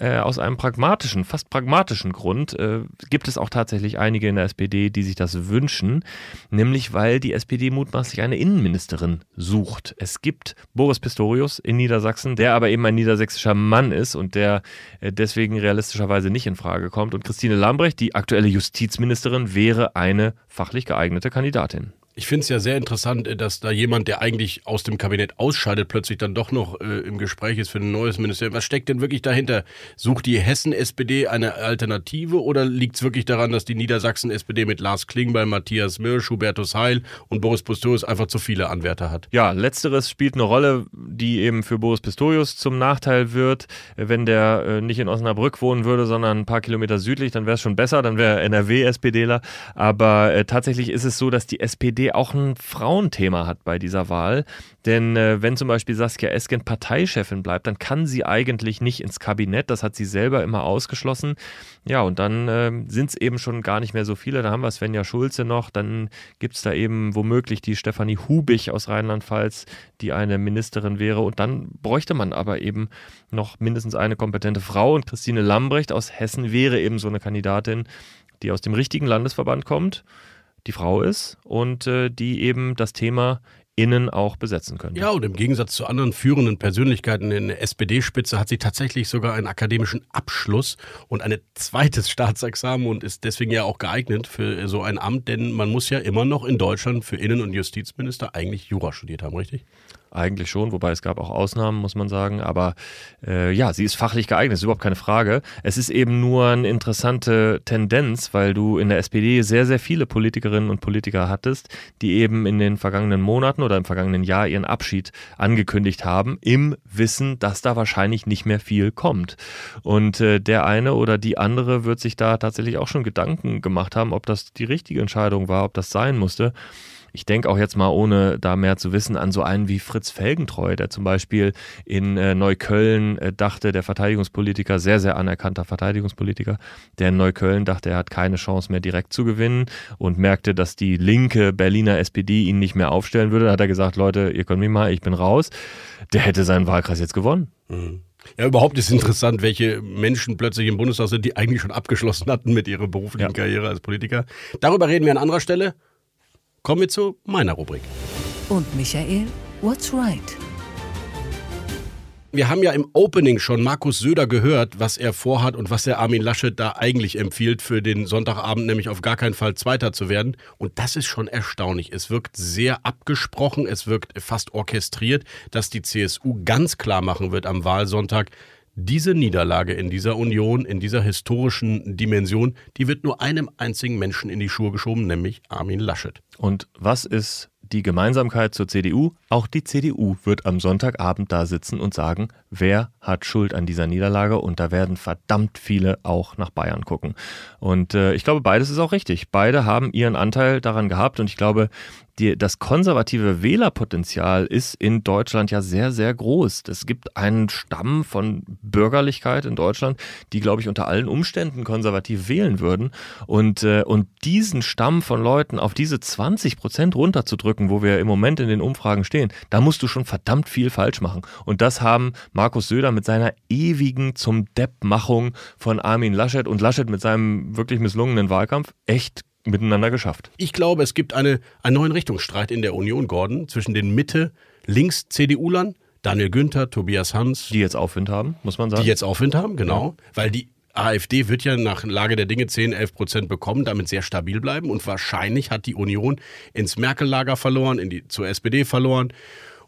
S10: äh, aus einem pragmatischen, fast pragmatischen Grund äh, gibt es auch tatsächlich einige in der SPD, die sich das wünschen, nämlich weil die SPD mutmaßlich eine Innenministerin sucht. Es gibt Boris Pistorius in Niedersachsen, der aber eben ein niedersächsischer Mann ist und der äh, deswegen realistischerweise nicht in Frage kommt. Und Christine Lambrecht, die aktuelle Justizministerin, wäre eine fachlich geeignete Kandidatin.
S9: Ich finde es ja sehr interessant, äh, dass da jemand, der eigentlich aus dem Kabinett ausscheidet, plötzlich dann doch noch äh, im Gespräch ist für ein neues Ministerium. Was steckt denn wirklich dahinter? Sucht die Hessen-SPD eine Alternative oder liegt es wirklich daran, dass die Niedersachsen-SPD mit Lars Klingbeil, Matthias Mirsch, Hubertus Heil und Boris Pistorius einfach zu viele Anwärter hat?
S10: Ja, letzteres spielt eine Rolle, die eben für Boris Pistorius zum Nachteil wird. Wenn der äh, nicht in Osnabrück wohnen würde, sondern ein paar Kilometer südlich, dann wäre es schon besser, dann wäre er NRW-SPDler. Aber äh, tatsächlich ist es so, dass die SPD auch ein Frauenthema hat bei dieser Wahl. Denn äh, wenn zum Beispiel Saskia Esken Parteichefin bleibt, dann kann sie eigentlich nicht ins Kabinett. Das hat sie selber immer ausgeschlossen. Ja, und dann äh, sind es eben schon gar nicht mehr so viele. Da haben wir Svenja Schulze noch. Dann gibt es da eben womöglich die Stefanie Hubich aus Rheinland-Pfalz, die eine Ministerin wäre. Und dann bräuchte man aber eben noch mindestens eine kompetente Frau. Und Christine Lambrecht aus Hessen wäre eben so eine Kandidatin, die aus dem richtigen Landesverband kommt, die Frau ist und äh, die eben das Thema innen auch besetzen könnte.
S9: Ja, und im Gegensatz zu anderen führenden Persönlichkeiten in der SPD-Spitze hat sie tatsächlich sogar einen akademischen Abschluss und ein zweites [LAUGHS] Staatsexamen und ist deswegen ja auch geeignet für so ein Amt, denn man muss ja immer noch in Deutschland für Innen- und Justizminister eigentlich Jura studiert haben, richtig?
S10: Eigentlich schon, wobei es gab auch Ausnahmen, muss man sagen. Aber äh, ja, sie ist fachlich geeignet, ist überhaupt keine Frage. Es ist eben nur eine interessante Tendenz, weil du in der SPD sehr, sehr viele Politikerinnen und Politiker hattest, die eben in den vergangenen Monaten oder im vergangenen Jahr ihren Abschied angekündigt haben, im Wissen, dass da wahrscheinlich nicht mehr viel kommt. Und äh, der eine oder die andere wird sich da tatsächlich auch schon Gedanken gemacht haben, ob das die richtige Entscheidung war, ob das sein musste. Ich denke auch jetzt mal, ohne da mehr zu wissen, an so einen wie Fritz Felgentreu, der zum Beispiel in äh, Neukölln äh, dachte, der Verteidigungspolitiker, sehr, sehr anerkannter Verteidigungspolitiker, der in Neukölln dachte, er hat keine Chance mehr direkt zu gewinnen und merkte, dass die linke Berliner SPD ihn nicht mehr aufstellen würde. Da hat er gesagt, Leute, ihr könnt mich mal, ich bin raus. Der hätte seinen Wahlkreis jetzt gewonnen.
S9: Mhm. Ja, überhaupt ist interessant, welche Menschen plötzlich im Bundestag sind, die eigentlich schon abgeschlossen hatten mit ihrer beruflichen Karriere als Politiker. Darüber reden wir an anderer Stelle. Kommen wir zu meiner Rubrik.
S8: Und Michael, what's right?
S9: Wir haben ja im Opening schon Markus Söder gehört, was er vorhat und was er Armin Laschet da eigentlich empfiehlt für den Sonntagabend, nämlich auf gar keinen Fall Zweiter zu werden. Und das ist schon erstaunlich. Es wirkt sehr abgesprochen, es wirkt fast orchestriert, dass die CSU ganz klar machen wird am Wahlsonntag, diese Niederlage in dieser Union, in dieser historischen Dimension, die wird nur einem einzigen Menschen in die Schuhe geschoben, nämlich Armin Laschet.
S10: Und was ist die Gemeinsamkeit zur CDU. Auch die CDU wird am Sonntagabend da sitzen und sagen, wer hat Schuld an dieser Niederlage und da werden verdammt viele auch nach Bayern gucken. Und äh, ich glaube, beides ist auch richtig. Beide haben ihren Anteil daran gehabt und ich glaube, die, das konservative Wählerpotenzial ist in Deutschland ja sehr, sehr groß. Es gibt einen Stamm von Bürgerlichkeit in Deutschland, die, glaube ich, unter allen Umständen konservativ wählen würden. Und, äh, und diesen Stamm von Leuten auf diese 20 Prozent runterzudrücken, wo wir im Moment in den Umfragen stehen, da musst du schon verdammt viel falsch machen. Und das haben Markus Söder mit seiner ewigen zum Depp-Machung von Armin Laschet und Laschet mit seinem wirklich misslungenen Wahlkampf echt miteinander geschafft.
S9: Ich glaube, es gibt eine, einen neuen Richtungsstreit in der Union, Gordon, zwischen den Mitte-Links-CDU-Lern, Daniel Günther, Tobias Hans.
S10: Die jetzt Aufwind haben, muss man sagen.
S9: Die jetzt Aufwind haben, genau. Ja. Weil die AfD wird ja nach Lage der Dinge 10, 11 Prozent bekommen, damit sehr stabil bleiben. Und wahrscheinlich hat die Union ins Merkel-Lager verloren, in die, zur SPD verloren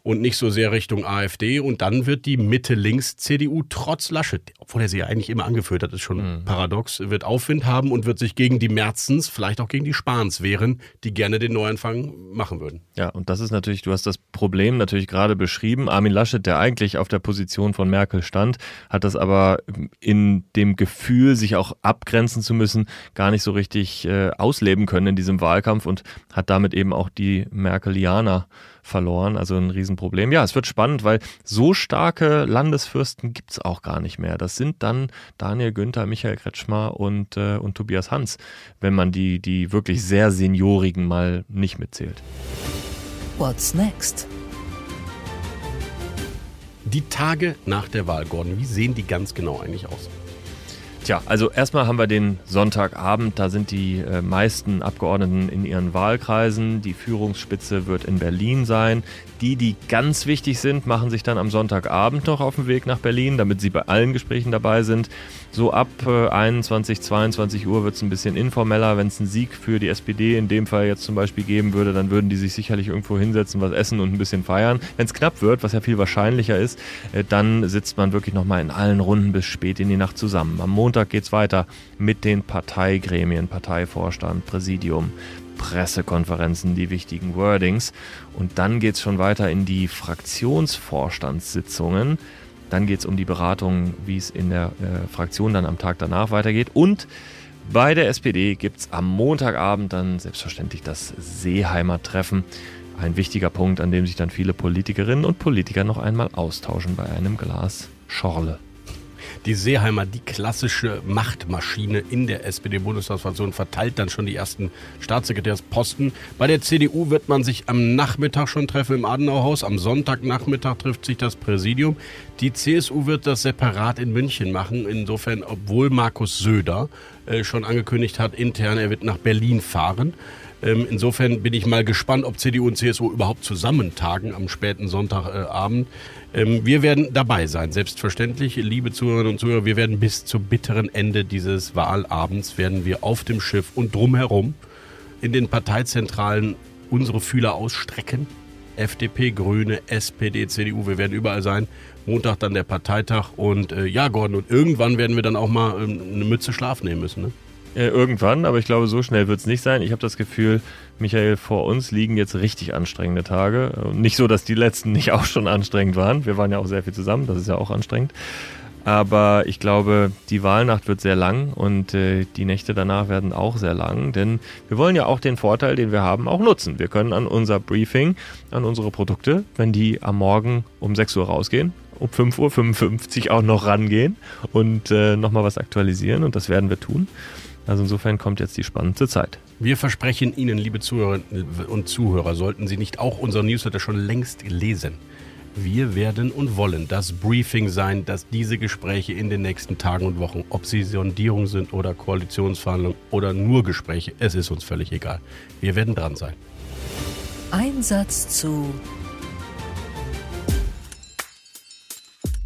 S9: und nicht so sehr Richtung AfD. Und dann wird die Mitte-Links-CDU trotz Laschet, obwohl er sie ja eigentlich immer angeführt hat, ist schon mhm. paradox, wird Aufwind haben und wird sich gegen die Merzens, vielleicht auch gegen die Spahns wehren, die gerne den Neuanfang machen würden.
S10: Ja, und das ist natürlich, du hast das Problem natürlich gerade beschrieben. Armin Laschet, der eigentlich auf der Position von Merkel stand, hat das aber in dem Gefühl, sich auch abgrenzen zu müssen, gar nicht so richtig äh, ausleben können in diesem Wahlkampf und hat damit eben auch die Merkelianer verloren. Also ein Riesenproblem. Ja, es wird spannend, weil so starke Landesfürsten gibt es auch gar nicht mehr. Das sind dann Daniel Günther, Michael Kretschmer und, äh, und Tobias Hans, wenn man die, die wirklich sehr Seniorigen mal nicht mitzählt.
S8: What's next?
S9: Die Tage nach der Wahl, Gordon, wie sehen die ganz genau eigentlich aus?
S10: Tja, also erstmal haben wir den Sonntagabend, da sind die äh, meisten Abgeordneten in ihren Wahlkreisen. Die Führungsspitze wird in Berlin sein. Die, die ganz wichtig sind, machen sich dann am Sonntagabend noch auf den Weg nach Berlin, damit sie bei allen Gesprächen dabei sind. So ab äh, 21, 22 Uhr wird es ein bisschen informeller. Wenn es einen Sieg für die SPD in dem Fall jetzt zum Beispiel geben würde, dann würden die sich sicherlich irgendwo hinsetzen, was essen und ein bisschen feiern. Wenn es knapp wird, was ja viel wahrscheinlicher ist, äh, dann sitzt man wirklich nochmal in allen Runden bis spät in die Nacht zusammen. Am Montag geht es weiter mit den Parteigremien, Parteivorstand, Präsidium, Pressekonferenzen, die wichtigen Wordings. Und dann geht es schon weiter in die Fraktionsvorstandssitzungen. Dann geht es um die Beratung, wie es in der äh, Fraktion dann am Tag danach weitergeht. Und bei der SPD gibt es am Montagabend dann selbstverständlich das Seeheimer Treffen. Ein wichtiger Punkt, an dem sich dann viele Politikerinnen und Politiker noch einmal austauschen bei einem Glas Schorle
S9: die Seeheimer, die klassische Machtmaschine in der SPD-Bundestagsfraktion, verteilt dann schon die ersten Staatssekretärsposten. Bei der CDU wird man sich am Nachmittag schon treffen im Adenauerhaus. Am Sonntagnachmittag trifft sich das Präsidium. Die CSU wird das separat in München machen. Insofern, obwohl Markus Söder äh, schon angekündigt hat, intern, er wird nach Berlin fahren. Ähm, insofern bin ich mal gespannt, ob CDU und CSU überhaupt zusammentagen am späten Sonntagabend. Ähm, wir werden dabei sein, selbstverständlich, liebe Zuhörerinnen und Zuhörer. Wir werden bis zum bitteren Ende dieses Wahlabends werden wir auf dem Schiff und drumherum in den Parteizentralen unsere Fühler ausstrecken. FDP, Grüne, SPD, CDU, wir werden überall sein. Montag dann der Parteitag und äh, ja, Gordon, und irgendwann werden wir dann auch mal ähm, eine Mütze Schlaf nehmen müssen. Ne?
S10: Äh, irgendwann, aber ich glaube, so schnell wird es nicht sein. Ich habe das Gefühl, Michael, vor uns liegen jetzt richtig anstrengende Tage. Nicht so, dass die letzten nicht auch schon anstrengend waren. Wir waren ja auch sehr viel zusammen, das ist ja auch anstrengend. Aber ich glaube, die Wahlnacht wird sehr lang und äh, die Nächte danach werden auch sehr lang, denn wir wollen ja auch den Vorteil, den wir haben, auch nutzen. Wir können an unser Briefing, an unsere Produkte, wenn die am Morgen um 6 Uhr rausgehen, um 5.55 Uhr auch noch rangehen und äh, nochmal was aktualisieren und das werden wir tun. Also insofern kommt jetzt die spannendste Zeit.
S9: Wir versprechen Ihnen, liebe Zuhörerinnen und Zuhörer, sollten Sie nicht auch unseren Newsletter schon längst lesen. Wir werden und wollen das Briefing sein, dass diese Gespräche in den nächsten Tagen und Wochen, ob sie Sondierung sind oder Koalitionsverhandlungen oder nur Gespräche, es ist uns völlig egal. Wir werden dran sein.
S8: Einsatz zu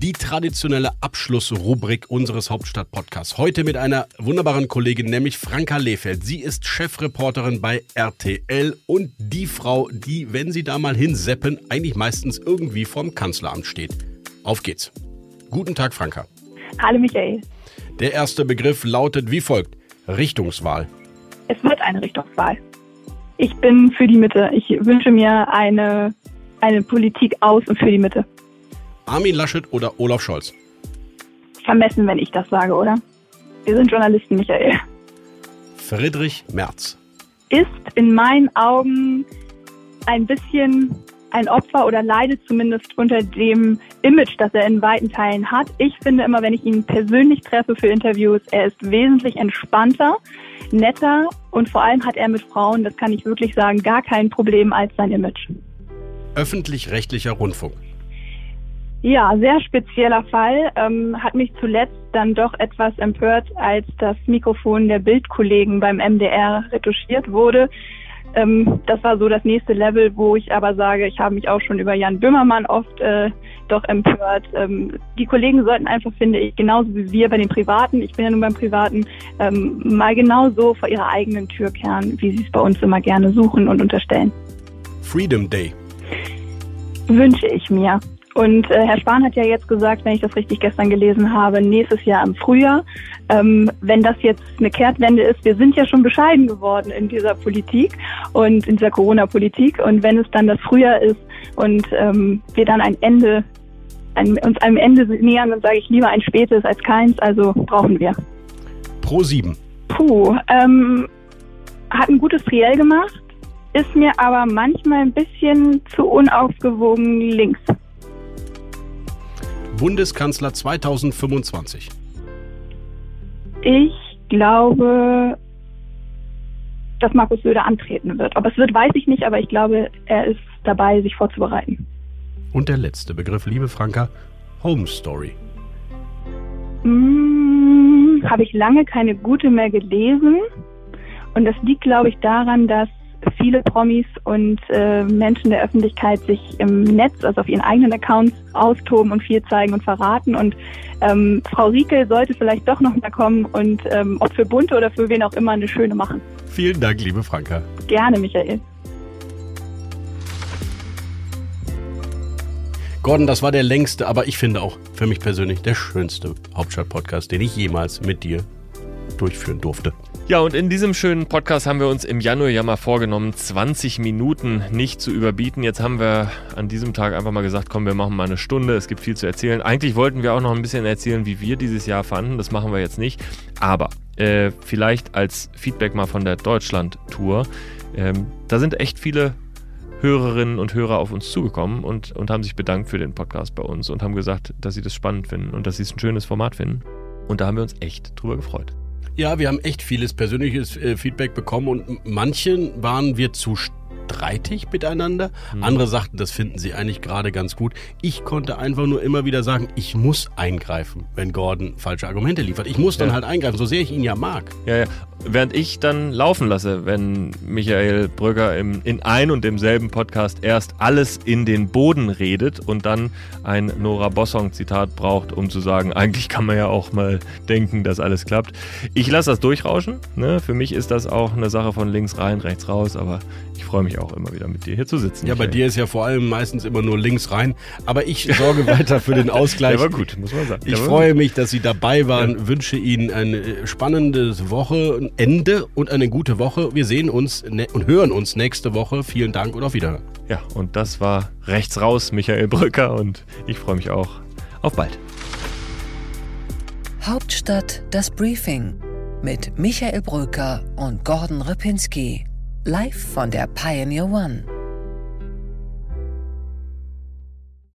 S9: Die traditionelle Abschlussrubrik unseres Hauptstadt-Podcasts. Heute mit einer wunderbaren Kollegin, nämlich Franka Lehfeld. Sie ist Chefreporterin bei RTL und die Frau, die, wenn sie da mal hinseppen, eigentlich meistens irgendwie vorm Kanzleramt steht. Auf geht's. Guten Tag, Franka.
S24: Hallo, Michael.
S9: Der erste Begriff lautet wie folgt. Richtungswahl.
S24: Es wird eine Richtungswahl. Ich bin für die Mitte. Ich wünsche mir eine, eine Politik aus und für die Mitte.
S9: Armin Laschet oder Olaf Scholz?
S24: Vermessen, wenn ich das sage, oder? Wir sind Journalisten, Michael.
S9: Friedrich Merz.
S24: Ist in meinen Augen ein bisschen ein Opfer oder leidet zumindest unter dem Image, das er in weiten Teilen hat. Ich finde immer, wenn ich ihn persönlich treffe für Interviews, er ist wesentlich entspannter, netter und vor allem hat er mit Frauen, das kann ich wirklich sagen, gar kein Problem als sein Image.
S9: Öffentlich-rechtlicher Rundfunk.
S24: Ja, sehr spezieller Fall. Ähm, hat mich zuletzt dann doch etwas empört, als das Mikrofon der Bildkollegen beim MDR retuschiert wurde. Ähm, das war so das nächste Level, wo ich aber sage, ich habe mich auch schon über Jan Böhmermann oft äh, doch empört. Ähm, die Kollegen sollten einfach, finde ich, genauso wie wir bei den Privaten, ich bin ja nun beim Privaten, ähm, mal genauso vor ihrer eigenen Tür kehren, wie sie es bei uns immer gerne suchen und unterstellen.
S9: Freedom Day.
S24: Wünsche ich mir. Und äh, Herr Spahn hat ja jetzt gesagt, wenn ich das richtig gestern gelesen habe, nächstes Jahr im Frühjahr. Ähm, wenn das jetzt eine Kehrtwende ist, wir sind ja schon bescheiden geworden in dieser Politik und in dieser Corona-Politik. Und wenn es dann das Frühjahr ist und ähm, wir dann ein Ende, ein, uns einem Ende nähern, dann sage ich lieber ein spätes als keins. Also brauchen wir.
S9: Pro 7.
S24: Puh, ähm, hat ein gutes Triell gemacht, ist mir aber manchmal ein bisschen zu unausgewogen links.
S9: Bundeskanzler 2025?
S24: Ich glaube, dass Markus Söder antreten wird. Ob es wird, weiß ich nicht, aber ich glaube, er ist dabei, sich vorzubereiten.
S9: Und der letzte Begriff, liebe Franka, Home Story.
S24: Hm, Habe ich lange keine gute mehr gelesen. Und das liegt, glaube ich, daran, dass viele Promis und äh, Menschen der Öffentlichkeit sich im Netz, also auf ihren eigenen Accounts, austoben und viel zeigen und verraten. Und ähm, Frau Riekel sollte vielleicht doch noch mal kommen und ähm, ob für Bunte oder für wen auch immer eine schöne machen.
S9: Vielen Dank, liebe Franka.
S24: Gerne, Michael.
S9: Gordon, das war der längste, aber ich finde auch für mich persönlich der schönste Hauptstadt-Podcast, den ich jemals mit dir durchführen durfte.
S10: Ja, und in diesem schönen Podcast haben wir uns im Januar ja mal vorgenommen, 20 Minuten nicht zu überbieten. Jetzt haben wir an diesem Tag einfach mal gesagt, komm, wir machen mal eine Stunde. Es gibt viel zu erzählen. Eigentlich wollten wir auch noch ein bisschen erzählen, wie wir dieses Jahr fanden. Das machen wir jetzt nicht. Aber äh, vielleicht als Feedback mal von der Deutschland-Tour. Ähm, da sind echt viele Hörerinnen und Hörer auf uns zugekommen und, und haben sich bedankt für den Podcast bei uns und haben gesagt, dass sie das spannend finden und dass sie es ein schönes Format finden. Und da haben wir uns echt drüber gefreut.
S9: Ja, wir haben echt vieles persönliches äh, Feedback bekommen und manchen waren wir zu streitig miteinander. Mhm. Andere sagten, das finden sie eigentlich gerade ganz gut. Ich konnte einfach nur immer wieder sagen, ich muss eingreifen, wenn Gordon falsche Argumente liefert. Ich muss dann
S10: Ja.
S9: halt eingreifen, so sehr ich ihn ja mag.
S10: Ja, ja. Während ich dann laufen lasse, wenn Michael Brügger im, in ein und demselben Podcast erst alles in den Boden redet und dann ein Nora Bossong-Zitat braucht, um zu sagen, eigentlich kann man ja auch mal denken, dass alles klappt. Ich lasse das durchrauschen. Ne? Für mich ist das auch eine Sache von links rein, rechts raus, aber ich freue mich auch immer wieder mit dir hier zu sitzen.
S9: Ja, bei
S10: Michael.
S9: dir ist ja vor allem meistens immer nur links rein. Aber ich sorge weiter für den [LAUGHS] Ausgleich.
S10: Der war gut, muss man sagen.
S9: Ich
S10: Der war
S9: freue mich, dass Sie dabei waren. Wünsche Ihnen eine spannende Woche, Ende und eine gute Woche. Wir sehen uns ne und hören uns nächste Woche. Vielen Dank und auf Wiederhören.
S10: Ja, und das war rechts raus, Michael Brücker, und ich freue mich auch. Auf bald.
S8: Hauptstadt das Briefing mit Michael Bröker und Gordon Ripinski. Live von der Pioneer One.